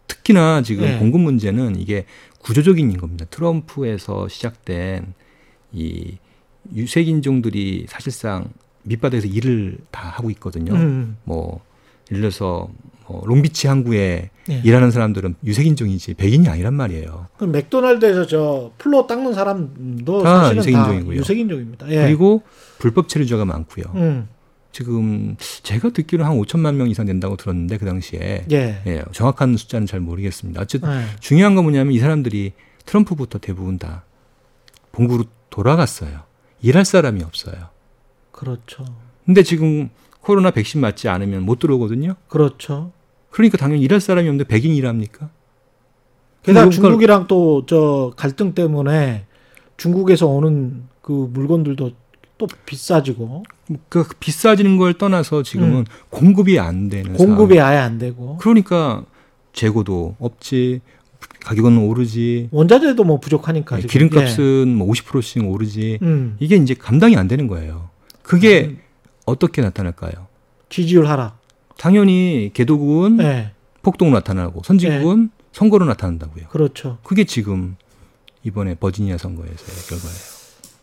[SPEAKER 3] 특히나 지금
[SPEAKER 2] 예.
[SPEAKER 3] 공급 문제는 이게 구조적인 겁니다. 트럼프에서 시작된 이 유색 인종들이 사실상 밑바닥에서 일을 다 하고 있거든요.
[SPEAKER 2] 음.
[SPEAKER 3] 뭐 예를 들어서 뭐 롱비치 항구에
[SPEAKER 2] 예.
[SPEAKER 3] 일하는 사람들은 유색인종이지 백인이 아니란 말이에요.
[SPEAKER 2] 그럼 맥도날드에서 저 플로 닦는 사람도
[SPEAKER 3] 다
[SPEAKER 2] 사실은
[SPEAKER 3] 유색인종이고요.
[SPEAKER 2] 다 유색인종입니다. 예.
[SPEAKER 3] 그리고 불법 체류자가 많고요.
[SPEAKER 2] 음.
[SPEAKER 3] 지금 제가 듣기로 한 5천만 명 이상 된다고 들었는데 그 당시에
[SPEAKER 2] 예.
[SPEAKER 3] 예, 정확한 숫자는 잘 모르겠습니다. 어쨌든
[SPEAKER 2] 예.
[SPEAKER 3] 중요한 건 뭐냐면 이 사람들이 트럼프부터 대부분 다 본국으로 돌아갔어요. 일할 사람이 없어요.
[SPEAKER 2] 그렇죠.
[SPEAKER 3] 근데 지금 코로나 백신 맞지 않으면 못 들어오거든요.
[SPEAKER 2] 그렇죠.
[SPEAKER 3] 그러니까 당연히 일할 사람이 없는데 백인 일합니까?
[SPEAKER 2] 게다가 중국이랑 또 저 갈등 때문에 중국에서 오는 그 물건들도 또 비싸지고
[SPEAKER 3] 그 비싸지는 걸 떠나서 지금은 공급이 안 되는
[SPEAKER 2] 음. 공급이
[SPEAKER 3] 상황.
[SPEAKER 2] 아예 안 되고
[SPEAKER 3] 그러니까 재고도 없지 가격은 오르지
[SPEAKER 2] 원자재도 뭐 부족하니까
[SPEAKER 3] 예,
[SPEAKER 2] 지금.
[SPEAKER 3] 기름값은 뭐 50%씩 오르지
[SPEAKER 2] 예. 음.
[SPEAKER 3] 이게 이제 감당이 안 되는 거예요. 그게 어떻게 나타날까요?
[SPEAKER 2] 지지율 하락.
[SPEAKER 3] 당연히 개도국은
[SPEAKER 2] 예.
[SPEAKER 3] 폭동으로 나타나고 선진국은 선거로 나타난다고요.
[SPEAKER 2] 그렇죠.
[SPEAKER 3] 그게 지금 이번에 버지니아 선거에서의 결과예요.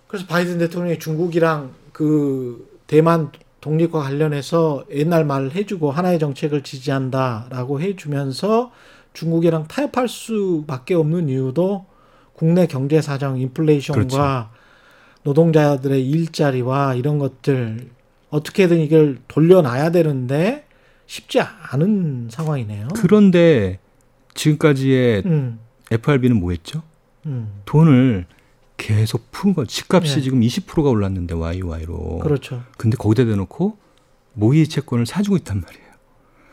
[SPEAKER 2] 그래서 바이든 대통령이 중국이랑 그 대만 독립과 관련해서 옛날 말을 해주고 하나의 정책을 지지한다라고 해주면서 중국이랑 타협할 수밖에 없는 이유도 국내 경제 사정, 인플레이션과
[SPEAKER 3] 그렇죠.
[SPEAKER 2] 노동자들의 일자리와 이런 것들 어떻게든 이걸 돌려놔야 되는데 쉽지 않은 상황이네요.
[SPEAKER 3] 그런데 지금까지의
[SPEAKER 2] 음,
[SPEAKER 3] FRB는 뭐 했죠?
[SPEAKER 2] 음,
[SPEAKER 3] 돈을 계속 푼 거. 집값이
[SPEAKER 2] 네.
[SPEAKER 3] 지금 20%가 올랐는데 YY로.
[SPEAKER 2] 그렇죠.
[SPEAKER 3] 근데 거기다 대놓고 모의 채권을 사주고 있단 말이에요.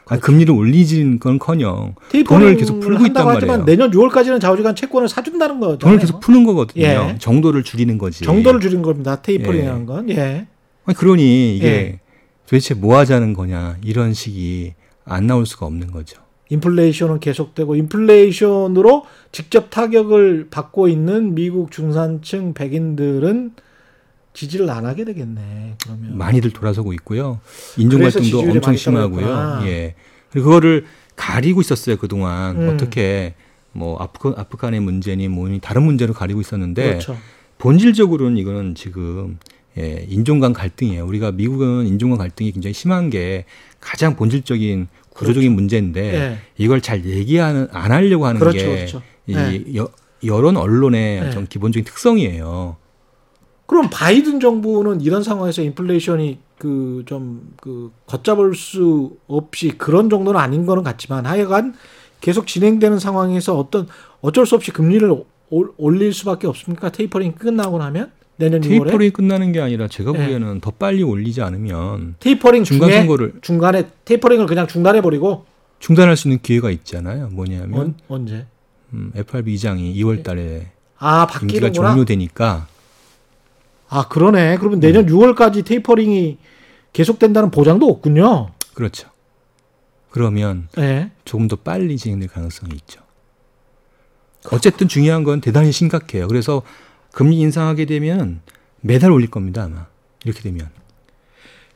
[SPEAKER 3] 아,
[SPEAKER 2] 그렇죠.
[SPEAKER 3] 금리를 올리지는 건커녕
[SPEAKER 2] 테이퍼링을
[SPEAKER 3] 계속 풀고 있단
[SPEAKER 2] 하지만
[SPEAKER 3] 말이에요.
[SPEAKER 2] 내년 6월까지는 좌우지간 채권을 사준다는 거죠.
[SPEAKER 3] 돈을 계속 푸는 거거든요.
[SPEAKER 2] 예.
[SPEAKER 3] 정도를 줄이는 거지.
[SPEAKER 2] 정도를 줄인 겁니다. 테이퍼링이라는 건. 예.
[SPEAKER 3] 아니, 그러니 이게
[SPEAKER 2] 예.
[SPEAKER 3] 도대체 뭐 하자는 거냐 이런 식이 안 나올 수가 없는 거죠.
[SPEAKER 2] 인플레이션은 계속되고 인플레이션으로 직접 타격을 받고 있는 미국 중산층 백인들은 지지를 안 하게 되겠네. 그러면
[SPEAKER 3] 많이들 돌아서고 있고요. 인종
[SPEAKER 2] 그래서
[SPEAKER 3] 갈등도
[SPEAKER 2] 지지율이
[SPEAKER 3] 엄청 심하고요.
[SPEAKER 2] 떨어졌구나.
[SPEAKER 3] 예. 그리고 그거를 가리고 있었어요 그 동안
[SPEAKER 2] 음.
[SPEAKER 3] 어떻게 뭐 아프간 아프간의 문제니 뭐니 다른 문제로 가리고 있었는데
[SPEAKER 2] 그렇죠.
[SPEAKER 3] 본질적으로는 이거는 지금 예, 인종 간 갈등이에요. 우리가 미국은 인종 간 갈등이 굉장히 심한 게 가장 본질적인 구조적인 문제인데
[SPEAKER 2] 예.
[SPEAKER 3] 이걸 잘 얘기하는 안 하려고 하는
[SPEAKER 2] 그렇죠,
[SPEAKER 3] 게
[SPEAKER 2] 그렇죠.
[SPEAKER 3] 이
[SPEAKER 2] 예.
[SPEAKER 3] 여, 여론 언론의
[SPEAKER 2] 예.
[SPEAKER 3] 어떤 기본적인 특성이에요.
[SPEAKER 2] 그럼 바이든 정부는 이런 상황에서 인플레이션이 그좀그 걷잡을 수 없이 그런 정도는 아닌 거는 같지만 하여간 계속 진행되는 상황에서 어떤 어쩔 수 없이 금리를 올- 올릴 수밖에 없습니까? 테이퍼링 끝나고 나면 내년 6월에
[SPEAKER 3] tapering이 끝나는 게 아니라 제가
[SPEAKER 2] 예.
[SPEAKER 3] 보기에는 더 빨리 올리지 않으면
[SPEAKER 2] 테이퍼링
[SPEAKER 3] 중간
[SPEAKER 2] 중에
[SPEAKER 3] 선거를
[SPEAKER 2] 중간에 tapering을 그냥 중단해 버리고
[SPEAKER 3] 중단할 수 있는 기회가 있잖아요. 뭐냐면
[SPEAKER 2] 언 제?
[SPEAKER 3] 음, FRB 이장이 2월 달에
[SPEAKER 2] 아
[SPEAKER 3] 임기가. 종료되니까
[SPEAKER 2] 아 그러네. 그러면 내년
[SPEAKER 3] 음.
[SPEAKER 2] 6월까지 테이퍼링이 계속된다는 보장도 없군요.
[SPEAKER 3] 그렇죠. 그러면
[SPEAKER 2] 예.
[SPEAKER 3] 조금 더 빨리 진행될 가능성이 있죠. 어쨌든 중요한 건 대단히 심각해요. 그래서 금리 인상하게 되면 매달 올릴 겁니다, 아마. 이렇게 되면.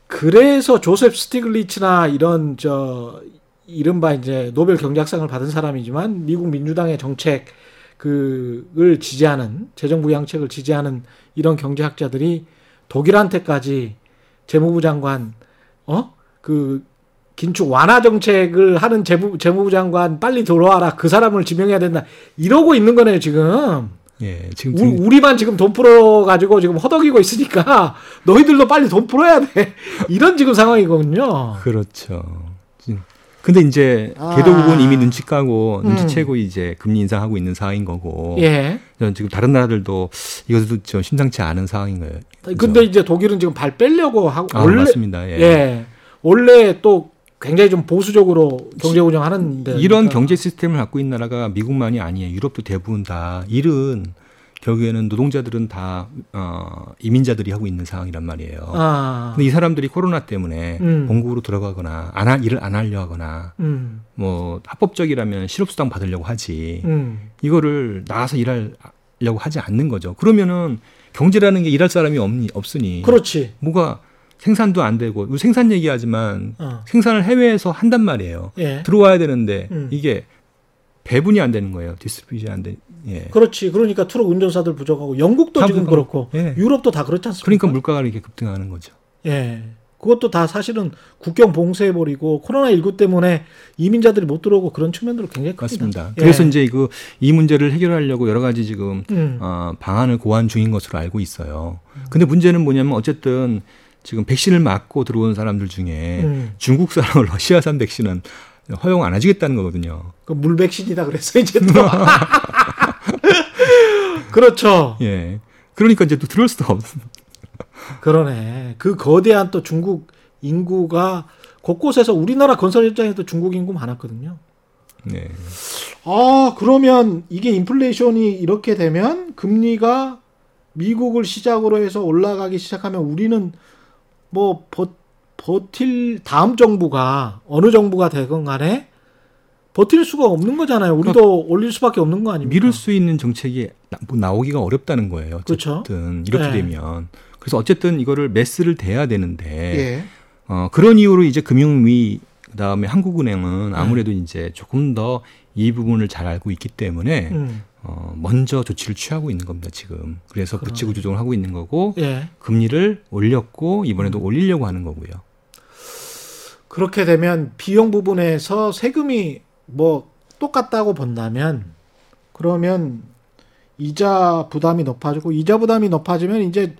[SPEAKER 2] 그래서 조셉 스티글리츠나 이런 저 이른바 이제 노벨 경제학상을 받은 사람이지만 미국 민주당의 정책 그을 지지하는 재정 부양책을 지지하는 이런 경제학자들이 독일한테까지 재무부 장관 어그 긴축 완화 정책을 하는 재무, 재무부 장관 빨리 돌아와라. 그 사람을 지명해야 된다. 이러고 있는 거네요 지금.
[SPEAKER 3] 예, 지금
[SPEAKER 2] 우,
[SPEAKER 3] 등-
[SPEAKER 2] 우 리만 지금 돈 풀어 가지고 지금 허덕이고 있으니까 너희들도 빨리 돈 풀어야 돼. 이런 지금 상황이거든요.
[SPEAKER 3] 그렇죠. 근데 이제
[SPEAKER 2] 아.
[SPEAKER 3] 개도국은 이미 눈치 까고
[SPEAKER 2] 음.
[SPEAKER 3] 눈치채고 이제 금리 인상하고 있는 상황인 거고.
[SPEAKER 2] 예.
[SPEAKER 3] 지금 다른 나라들도 이것도 좀 심상치 않은 상황인 거예요. 그죠?
[SPEAKER 2] 근데 이제 독일은 지금 발 빼려고 하고
[SPEAKER 3] 아,
[SPEAKER 2] 원래
[SPEAKER 3] 맞습니다. 예.
[SPEAKER 2] 예. 원래 또 굉장히 좀 보수적으로 경제 운영하는데
[SPEAKER 3] 이런 경제 시스템을 갖고 있는 나라가 미국만이 아니에요. 유럽도 대부분 다 일은 결국에는 노동자들은 다 어, 이민자들이 하고 있는 상황이란 말이에요.
[SPEAKER 2] 아.
[SPEAKER 3] 근데 이 사람들이 코로나 때문에
[SPEAKER 2] 음.
[SPEAKER 3] 본국으로 들어가거나 안할 일을 안 하려 하거나
[SPEAKER 2] 음.
[SPEAKER 3] 뭐 합법적이라면 실업수당 받으려고 하지
[SPEAKER 2] 음.
[SPEAKER 3] 이거를 나가서 일하려고 하지 않는 거죠. 그러면은 경제라는 게 일할 사람이 없니 없으니
[SPEAKER 2] 그렇지.
[SPEAKER 3] 뭐가 생산도 안 되고 생산 얘기하지만
[SPEAKER 2] 어.
[SPEAKER 3] 생산을 해외에서 한단 말이에요.
[SPEAKER 2] 예.
[SPEAKER 3] 들어와야 되는데
[SPEAKER 2] 음.
[SPEAKER 3] 이게 배분이 안 되는 거예요. distribution이 안 돼. 예.
[SPEAKER 2] 그렇지. 그러니까 트럭 운전사들 부족하고 영국도
[SPEAKER 3] 다
[SPEAKER 2] 지금. 그렇고
[SPEAKER 3] 예.
[SPEAKER 2] 유럽도 다 그렇지 않습니까?
[SPEAKER 3] 그러니까 물가가 이렇게 급등하는 거죠.
[SPEAKER 2] 예. 그것도 다 사실은 국경 봉쇄해 버리고 코로나 19 때문에 이민자들이 못 들어오고 그런 측면들도 굉장히 큽니다.
[SPEAKER 3] 맞습니다.
[SPEAKER 2] 예.
[SPEAKER 3] 그래서 이제 그 이 문제를 해결하려고 여러 가지 지금
[SPEAKER 2] 음.
[SPEAKER 3] 어, 방안을 고안 중인 것으로 알고 있어요. 근데 문제는 뭐냐면 어쨌든 지금 백신을 맞고 들어온 사람들 중에
[SPEAKER 2] 음.
[SPEAKER 3] 중국산 러시아산 백신은 허용 안 해주겠다는 거거든요.
[SPEAKER 2] 그 물 백신이다 그래서 이제 또 그렇죠.
[SPEAKER 3] 예. 그러니까 이제 또 들을 수도 없.
[SPEAKER 2] 그러네. 그 거대한 또 중국 인구가 곳곳에서 우리나라 건설 현장에도 중국 인구 많았거든요.
[SPEAKER 3] 네.
[SPEAKER 2] 아 그러면 이게 인플레이션이 이렇게 되면 금리가 미국을 시작으로 해서 올라가기 시작하면 우리는 뭐 버, 버틸 다음 정부가 어느 정부가 되건 간에 버틸 수가 없는 거잖아요. 우리도 올릴 수밖에 없는 거 아닙니까?
[SPEAKER 3] 미룰 수 있는 정책이 나, 뭐 나오기가 어렵다는 거예요.
[SPEAKER 2] 그렇죠.
[SPEAKER 3] 어쨌든 이렇게
[SPEAKER 2] 네.
[SPEAKER 3] 되면 그래서 어쨌든 이거를 매스를 대야 되는데
[SPEAKER 2] 예.
[SPEAKER 3] 어, 그런 이유로 이제 금융위 그다음에 한국은행은
[SPEAKER 2] 네.
[SPEAKER 3] 아무래도 이제 조금 더 이 부분을 잘 알고 있기 때문에
[SPEAKER 2] 음.
[SPEAKER 3] 어, 먼저 조치를 취하고 있는 겁니다 지금. 그래서
[SPEAKER 2] 그러네.
[SPEAKER 3] 부채 구 조정을 하고 있는 거고
[SPEAKER 2] 예.
[SPEAKER 3] 금리를 올렸고
[SPEAKER 2] 음.
[SPEAKER 3] 이번에도 올리려고 하는 거고요.
[SPEAKER 2] 그렇게 되면 비용 부분에서 세금이 뭐 똑같다고 본다면 그러면 이자 부담이 높아지고 이자 부담이 높아지면 이제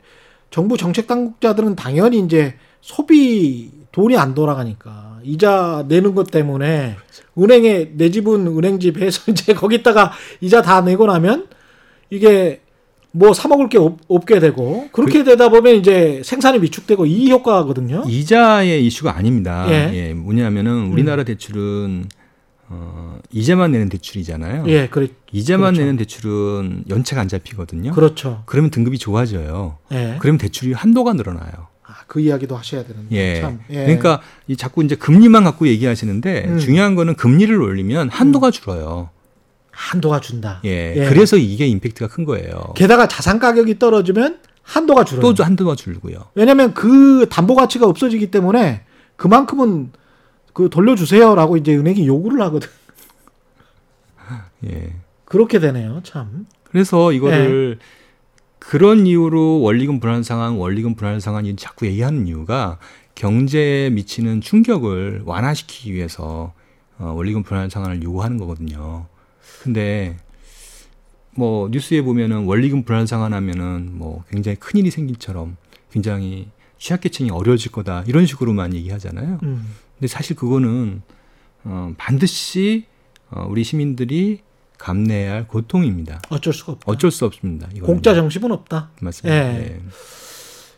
[SPEAKER 2] 정부 정책 당국자들은 당연히 이제 소비 돈이 안 돌아가니까 이자 내는 것 때문에 은행에 내 집은 은행집 해서 이제 거기다가 이자 다 내고 나면 이게 뭐 사 먹을 게 없, 없게 되고 그렇게 되다 보면 이제 생산이 위축되고 이 효과거든요.
[SPEAKER 3] 이자의 이슈가 아닙니다.
[SPEAKER 2] 예.
[SPEAKER 3] 예. 뭐냐면은 우리나라 대출은 어, 이자만 내는 대출이잖아요.
[SPEAKER 2] 예, 그래,
[SPEAKER 3] 이자만
[SPEAKER 2] 그렇죠.
[SPEAKER 3] 내는 대출은 연체가 안 잡히거든요.
[SPEAKER 2] 그렇죠.
[SPEAKER 3] 그러면 등급이 좋아져요.
[SPEAKER 2] 예.
[SPEAKER 3] 그러면 대출이 한도가 늘어나요.
[SPEAKER 2] 아, 그 이야기도 하셔야 되는데.
[SPEAKER 3] 예.
[SPEAKER 2] 참. 예.
[SPEAKER 3] 그러니까 이 자꾸 이제 금리만 갖고 얘기하시는데
[SPEAKER 2] 음.
[SPEAKER 3] 중요한 거는 금리를 올리면 한도가 줄어요.
[SPEAKER 2] 한도가 준다.
[SPEAKER 3] 예.
[SPEAKER 2] 예.
[SPEAKER 3] 그래서 이게 임팩트가 큰 거예요.
[SPEAKER 2] 게다가 자산 가격이 떨어지면 한도가 줄어요.
[SPEAKER 3] 또 한도가 줄고요.
[SPEAKER 2] 왜냐하면 그 담보 가치가 없어지기 때문에 그만큼은 그 돌려주세요라고 이제 은행이 요구를 하거든.
[SPEAKER 3] 예.
[SPEAKER 2] 그렇게 되네요, 참.
[SPEAKER 3] 그래서
[SPEAKER 2] 네.
[SPEAKER 3] 이거를 그런 이유로 원리금 불안 상황, 원리금 불안 상황이 자꾸 얘기하는 이유가 경제에 미치는 충격을 완화시키기 위해서 어, 원리금 불안 상황을 요구하는 거거든요. 근데 뭐 뉴스에 보면은 원리금 불안 상환하면은 뭐 굉장히 큰 일이 생긴처럼 굉장히 취약계층이 어려워질 거다 이런 식으로만 얘기하잖아요.
[SPEAKER 2] 음.
[SPEAKER 3] 근데 사실 그거는 어, 반드시 어, 우리 시민들이 감내해야 할 고통입니다.
[SPEAKER 2] 어쩔 수가 없다.
[SPEAKER 3] 어쩔 수 없습니다. 이거는.
[SPEAKER 2] 공짜 정신은 없다.
[SPEAKER 3] 맞습니다.
[SPEAKER 2] 예.
[SPEAKER 3] 예.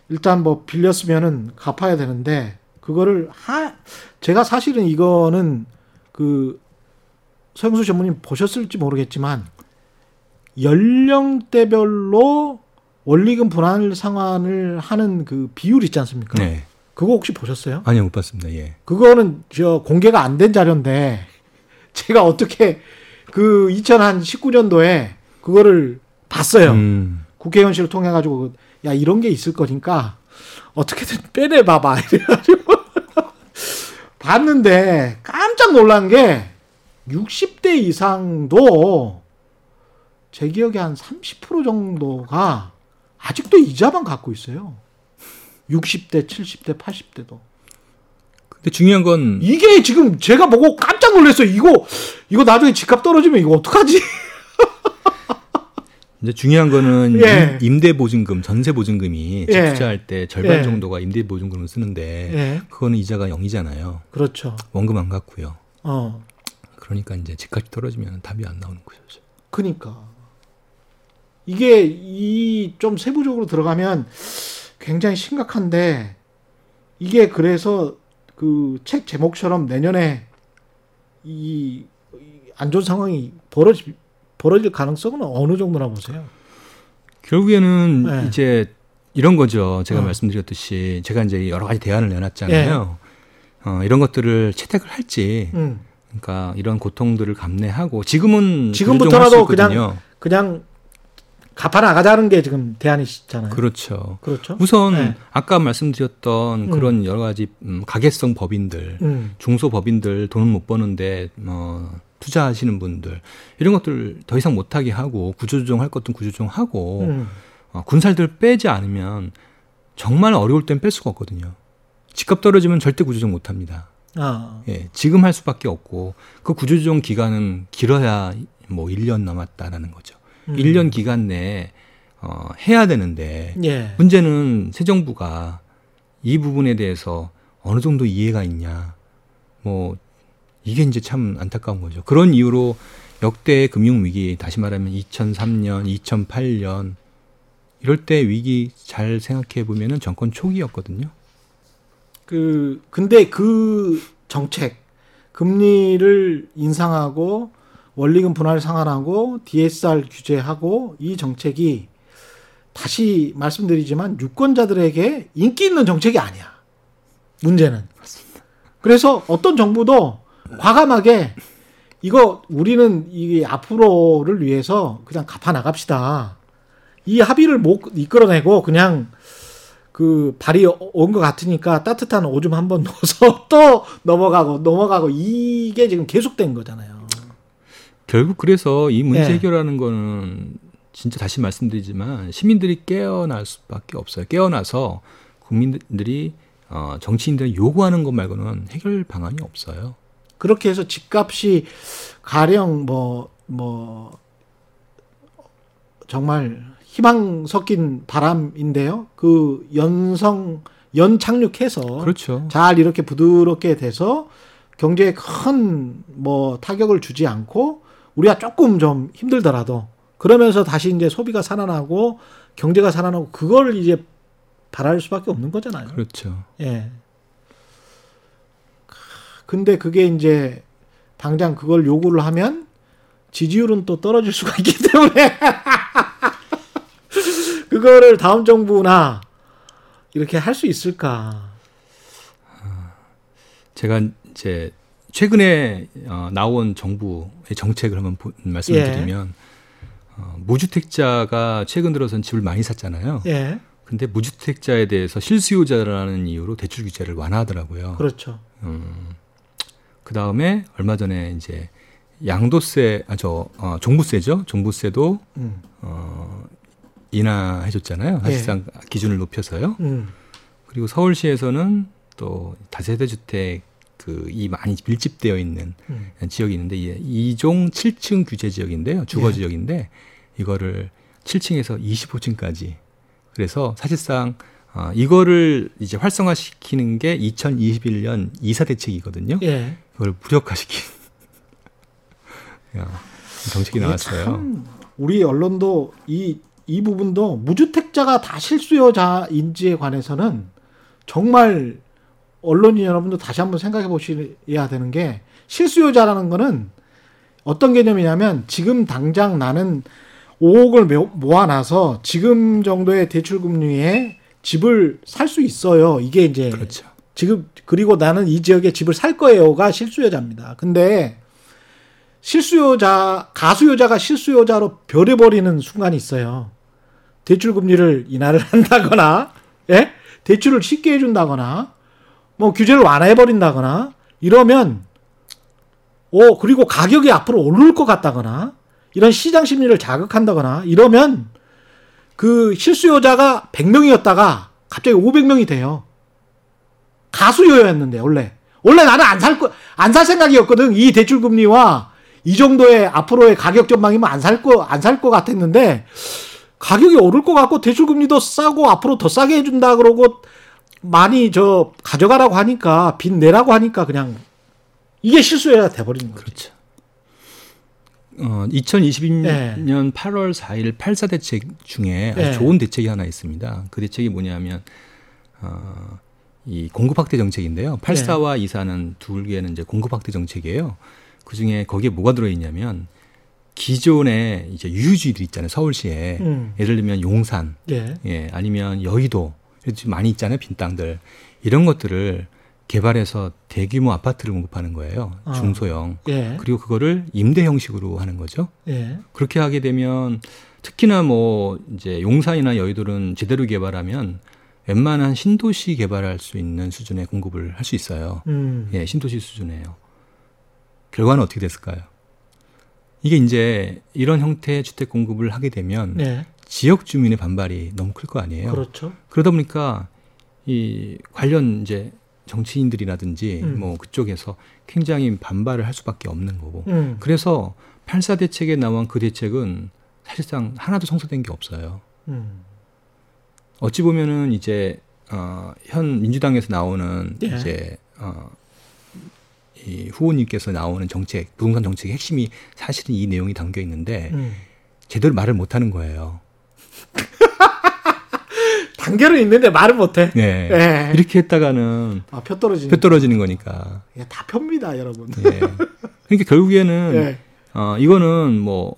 [SPEAKER 2] 일단 뭐 빌렸으면은 갚아야 되는데 그거를 하 제가 사실은 이거는 그 서영수 전무님 보셨을지 모르겠지만 연령대별로 원리금 분할 상환을 하는 그 비율 있지 않습니까?
[SPEAKER 3] 네.
[SPEAKER 2] 그거 혹시 보셨어요?
[SPEAKER 3] 아니요, 못 봤습니다. 예.
[SPEAKER 2] 그거는 저 공개가 안 된 자료인데 제가 어떻게 그 2019년도에 그거를 봤어요.
[SPEAKER 3] 음,
[SPEAKER 2] 국회의원실을 통해 가지고 야 이런 게 있을 거니까 어떻게든 빼내 봐봐 이래가지고 봤는데 깜짝 놀란 게 60대 이상도 제 기억에 한 30% 정도가 아직도 이자만 갖고 있어요. 60대, 70대, 80대도.
[SPEAKER 3] 근데 중요한 건
[SPEAKER 2] 이게 지금 제가 보고 깜짝 놀랐어요. 이거 이거 나중에 집값 떨어지면 이거 어떡하지?
[SPEAKER 3] 이제 중요한 거는
[SPEAKER 2] 예.
[SPEAKER 3] 임, 대 보증금, 전세 보증금이 집
[SPEAKER 2] 예.
[SPEAKER 3] 투자할 때 절반
[SPEAKER 2] 예.
[SPEAKER 3] 정도가 임대 보증금을 쓰는데
[SPEAKER 2] 예.
[SPEAKER 3] 그거는 이자가 0이잖아요.
[SPEAKER 2] 그렇죠.
[SPEAKER 3] 원금 안 갚고요.
[SPEAKER 2] 어.
[SPEAKER 3] 그러니까 이제 집값이 떨어지면 답이 안 나오는 거죠.
[SPEAKER 2] 그니까 이게 이 좀 세부적으로 들어가면 굉장히 심각한데 이게 그래서 그 책 제목처럼 내년에 이 안 좋은 상황이 벌어지 벌어질 가능성은 어느 정도나 보세요?
[SPEAKER 3] 결국에는
[SPEAKER 2] 네.
[SPEAKER 3] 이제 이런 거죠. 제가
[SPEAKER 2] 어.
[SPEAKER 3] 말씀드렸듯이 제가 이제 여러 가지 대안을 내놨잖아요. 어, 이런 것들을 채택을 할지,
[SPEAKER 2] 음.
[SPEAKER 3] 그러니까 이런 고통들을 감내하고 지금은
[SPEAKER 2] 지금부터라도
[SPEAKER 3] 그 있거든요.
[SPEAKER 2] 그냥 갚아 나가자는 게 지금 대안이시잖아요.
[SPEAKER 3] 그렇죠.
[SPEAKER 2] 그렇죠.
[SPEAKER 3] 우선
[SPEAKER 2] 네.
[SPEAKER 3] 아까 말씀드렸던
[SPEAKER 2] 음.
[SPEAKER 3] 그런 여러 가지 음, 가계성 법인들,
[SPEAKER 2] 음.
[SPEAKER 3] 중소 법인들 돈을 못 버는데 뭐 투자하시는 분들 이런 것들 더 이상 못하게 하고 구조조정할 것도 구조조정하고
[SPEAKER 2] 음.
[SPEAKER 3] 어, 군살들 빼지 않으면 정말 어려울 땐 뺄 수가 없거든요. 집값 떨어지면 절대 구조조정 못합니다.
[SPEAKER 2] 아.
[SPEAKER 3] 예, 지금 할 수밖에 없고 그 구조조정 기간은 길어야 뭐 1년 남았다라는 거죠.
[SPEAKER 2] 음.
[SPEAKER 3] 1년 기간 내에 어, 해야 되는데
[SPEAKER 2] 예.
[SPEAKER 3] 문제는 새 정부가 이 부분에 대해서 어느 정도 이해가 있냐. 뭐 이게 이제 참 안타까운 거죠. 그런 이유로 역대 금융 위기 다시 말하면 2003년, 2008년 이럴 때 위기 잘 생각해 보면은 정권 초기였거든요.
[SPEAKER 2] 그 근데 그 정책 금리를 인상하고 원리금 분할 상환하고 DSR 규제하고 이 정책이 다시 말씀드리지만 유권자들에게 인기 있는 정책이 아니야. 문제는. 그래서 어떤 정부도 과감하게 이거 우리는 이 앞으로를 위해서 그냥 갚아 나갑시다. 이 합의를 못 이끌어내고 그냥 그 발이 온 것 같으니까 따뜻한 오줌 한 번 넣어서 또 넘어가고 넘어가고 이게 지금 계속된 거잖아요.
[SPEAKER 3] 결국 그래서 이 문제
[SPEAKER 2] 예.
[SPEAKER 3] 해결하는 거는 진짜 다시 말씀드리지만 시민들이 깨어날 수밖에 없어요. 깨어나서 국민들이 어, 정치인들이 요구하는 것 말고는 해결 방안이 없어요.
[SPEAKER 2] 그렇게 해서 집값이 가령 뭐뭐 정말 희망 섞인 바람인데요. 그 연성 연 착륙해서
[SPEAKER 3] 그렇죠.
[SPEAKER 2] 잘 이렇게 부드럽게 돼서 경제에 큰 뭐 타격을 주지 않고 우리가 조금 좀 힘들더라도 그러면서 다시 이제 소비가 살아나고 경제가 살아나고 그걸 이제 바랄 수밖에 없는 거잖아요.
[SPEAKER 3] 그렇죠.
[SPEAKER 2] 예. 근데 그게 이제 당장 그걸 요구를 하면 지지율은 또 떨어질 수가 있기 때문에 그거를 다음 정부나 이렇게 할 수 있을까?
[SPEAKER 3] 제가 이제 최근에 어, 나온 정부의 정책을 한번 보- 말씀을
[SPEAKER 2] 예.
[SPEAKER 3] 드리면 어, 무주택자가 최근 들어선 집을 많이 샀잖아요.
[SPEAKER 2] 예.
[SPEAKER 3] 근데 무주택자에 대해서 실수요자라는 이유로 대출 규제를 완화하더라고요.
[SPEAKER 2] 그렇죠.
[SPEAKER 3] 음, 그 다음에 얼마 전에 이제 양도세, 아, 저, 어, 종부세죠. 종부세도,
[SPEAKER 2] 음.
[SPEAKER 3] 어, 인하해줬잖아요. 사실상 기준을 높여서요.
[SPEAKER 2] 음.
[SPEAKER 3] 그리고 서울시에서는 또 다세대 주택 그 이 많이 밀집되어 있는
[SPEAKER 2] 음.
[SPEAKER 3] 지역이 있는데 이 2종 7층 규제 지역인데요. 주거
[SPEAKER 2] 예.
[SPEAKER 3] 지역인데 이거를 7층에서 25층까지 그래서 사실상 어, 이거를 이제 활성화시키는 게 2021년 이사 대책이거든요.
[SPEAKER 2] 예.
[SPEAKER 3] 그걸 무력화시킨 야, 정책이 나왔어요.
[SPEAKER 2] 참 우리 언론도 이, 이 부분도 무주택자가 다 실수요자인지에 관해서는 정말 언론인 여러분도 다시 한번 생각해 보셔야 되는 게 실수요자라는 거는 어떤 개념이냐면 지금 당장 나는 5억을 모아놔서 지금 정도의 대출 금리에 집을 살 수 있어요. 이게 이제
[SPEAKER 3] 그렇죠.
[SPEAKER 2] 지금 그리고 나는 이 지역에 집을 살 거예요가 실수요자입니다. 근데 실수요자 가수요자가 실수요자로 변해버리는 순간이 있어요. 대출 금리를 인하를 한다거나, 예, 대출을 쉽게 해준다거나, 뭐 규제를 완화해 버린다거나 이러면, 오 그리고 가격이 앞으로 오를 것 같다거나 이런 시장 심리를 자극한다거나 이러면 그 실수요자가 100명이었다가 갑자기 500명이 돼요. 가수요였는데 원래 원래 나는 안 살 거 안 살 생각이었거든. 이 대출 금리와 이 정도의 앞으로의 가격 전망이면 안 살 거 안살것 같았는데 가격이 오를 것 같고 대출 금리도 싸고 앞으로 더 싸게 해준다 그러고 많이 저 가져가라고 하니까 빚 내라고 하니까 그냥 이게 실수요가 돼버리는 거죠.
[SPEAKER 3] 그렇죠. 어, 2022년 8월 4일 84 대책 중에 아주
[SPEAKER 2] 네.
[SPEAKER 3] 좋은 대책이 하나 있습니다. 그 대책이 뭐냐면 어, 이 공급 확대 정책인데요. 84와 24는 두 개는 이제 공급 확대 정책이에요. 그 중에 거기에 뭐가 들어 있냐면 기존에 이제 유유지들 있잖아요. 서울시에
[SPEAKER 2] 음.
[SPEAKER 3] 예를 들면 용산,
[SPEAKER 2] 예.
[SPEAKER 3] 예, 아니면 여의도 집 많이 있잖아요. 빈 땅들 이런 것들을 개발해서 대규모 아파트를 공급하는 거예요.
[SPEAKER 2] 아.
[SPEAKER 3] 중소형.
[SPEAKER 2] 예.
[SPEAKER 3] 그리고 그거를 임대 형식으로 하는 거죠.
[SPEAKER 2] 예.
[SPEAKER 3] 그렇게 하게 되면 특히나 뭐 이제 용산이나 여의도는 제대로 개발하면 웬만한 신도시 개발할 수 있는 수준의 공급을 할 수 있어요.
[SPEAKER 2] 음.
[SPEAKER 3] 예, 신도시 수준이에요. 결과는 어떻게 됐을까요? 이게 이제 이런 형태의 주택 공급을 하게 되면
[SPEAKER 2] 네.
[SPEAKER 3] 지역 주민의 반발이 너무 클 거 아니에요.
[SPEAKER 2] 그렇죠.
[SPEAKER 3] 그러다 보니까 이 관련 이제 정치인들이라든지
[SPEAKER 2] 음.
[SPEAKER 3] 뭐 그쪽에서 굉장히 반발을 할 수밖에 없는 거고.
[SPEAKER 2] 음.
[SPEAKER 3] 그래서 84 대책에 나온 그 대책은 사실상 하나도 성사된 게 없어요.
[SPEAKER 2] 음.
[SPEAKER 3] 어찌 보면은 이제 어, 현 민주당에서 나오는
[SPEAKER 2] 예.
[SPEAKER 3] 이제 어, 이 후보님께서 나오는 정책, 부동산 정책의 핵심이 사실은 이 내용이 담겨 있는데
[SPEAKER 2] 음.
[SPEAKER 3] 제대로 말을 못 하는 거예요.
[SPEAKER 2] 단계는 있는데 말을 못해.
[SPEAKER 3] 네.
[SPEAKER 2] 예.
[SPEAKER 3] 이렇게 했다가는
[SPEAKER 2] 아, 표 떨어지는.
[SPEAKER 3] 표 떨어지는 거니까.
[SPEAKER 2] 예, 다 펴입니다, 여러분.
[SPEAKER 3] 예. 그러니까 결국에는
[SPEAKER 2] 예.
[SPEAKER 3] 어, 이거는 뭐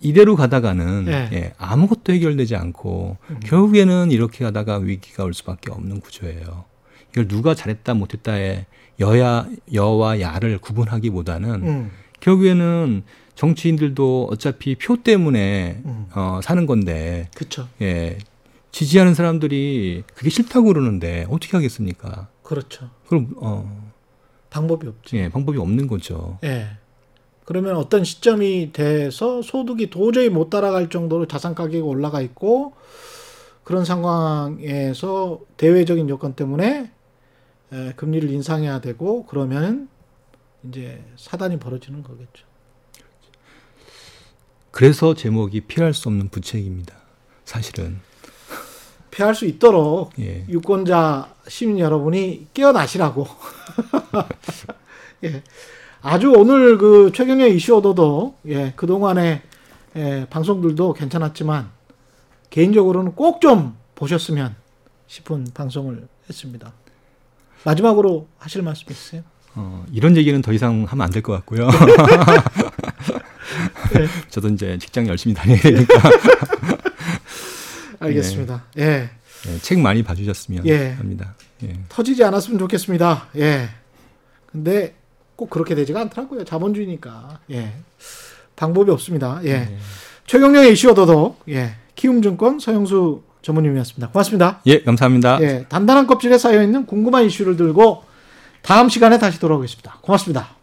[SPEAKER 3] 이대로 가다가는
[SPEAKER 2] 예.
[SPEAKER 3] 예, 아무것도 해결되지 않고
[SPEAKER 2] 음.
[SPEAKER 3] 결국에는 이렇게 가다가 위기가 올 수밖에 없는 구조예요. 이걸 누가 잘했다 못했다에 여야 여와 야를 구분하기보다는
[SPEAKER 2] 음.
[SPEAKER 3] 결국에는 정치인들도 어차피 표 때문에
[SPEAKER 2] 음.
[SPEAKER 3] 어, 사는 건데
[SPEAKER 2] 그쵸.
[SPEAKER 3] 예, 지지하는 사람들이 그게 싫다고 그러는데 어떻게 하겠습니까?
[SPEAKER 2] 그렇죠.
[SPEAKER 3] 그럼 어,
[SPEAKER 2] 방법이 없지.
[SPEAKER 3] 예, 방법이 없는 거죠.
[SPEAKER 2] 예. 그러면 어떤 시점이 돼서 소득이 도저히 못 따라갈 정도로 자산 가격이 올라가 있고 그런 상황에서 대외적인 요건 때문에 에, 금리를 인상해야 되고 그러면 이제 사단이 벌어지는 거겠죠.
[SPEAKER 3] 그래서 제목이 피할 수 없는 부채입니다. 사실은
[SPEAKER 2] 피할 수 있도록
[SPEAKER 3] 예.
[SPEAKER 2] 유권자 시민 여러분이 깨어나시라고. 예. 아주 오늘 그 최경련 이슈 오더도 예, 그동안의 예, 방송들도 괜찮았지만 개인적으로는 꼭 좀 보셨으면 싶은 방송을 했습니다. 마지막으로 하실 말씀 있으세요?
[SPEAKER 3] 어, 이런 얘기는 더 이상 하면 안 될 것 같고요.
[SPEAKER 2] 예.
[SPEAKER 3] 저도 이제 직장 열심히 다녀야 되니까
[SPEAKER 2] 알겠습니다. 예.
[SPEAKER 3] 예, 책 많이 봐주셨으면
[SPEAKER 2] 예.
[SPEAKER 3] 합니다. 예.
[SPEAKER 2] 터지지 않았으면 좋겠습니다. 예. 근데 꼭 그렇게 되지가 않더라고요. 자본주의니까. 예. 방법이 없습니다. 예.
[SPEAKER 3] 예.
[SPEAKER 2] 최경영의 이슈 얻어도 예. 키움증권 서영수 전무님이었습니다. 고맙습니다.
[SPEAKER 3] 예, 감사합니다.
[SPEAKER 2] 예, 단단한 껍질에 쌓여 있는 궁금한 이슈를 들고 다음 시간에 다시 돌아오겠습니다. 고맙습니다.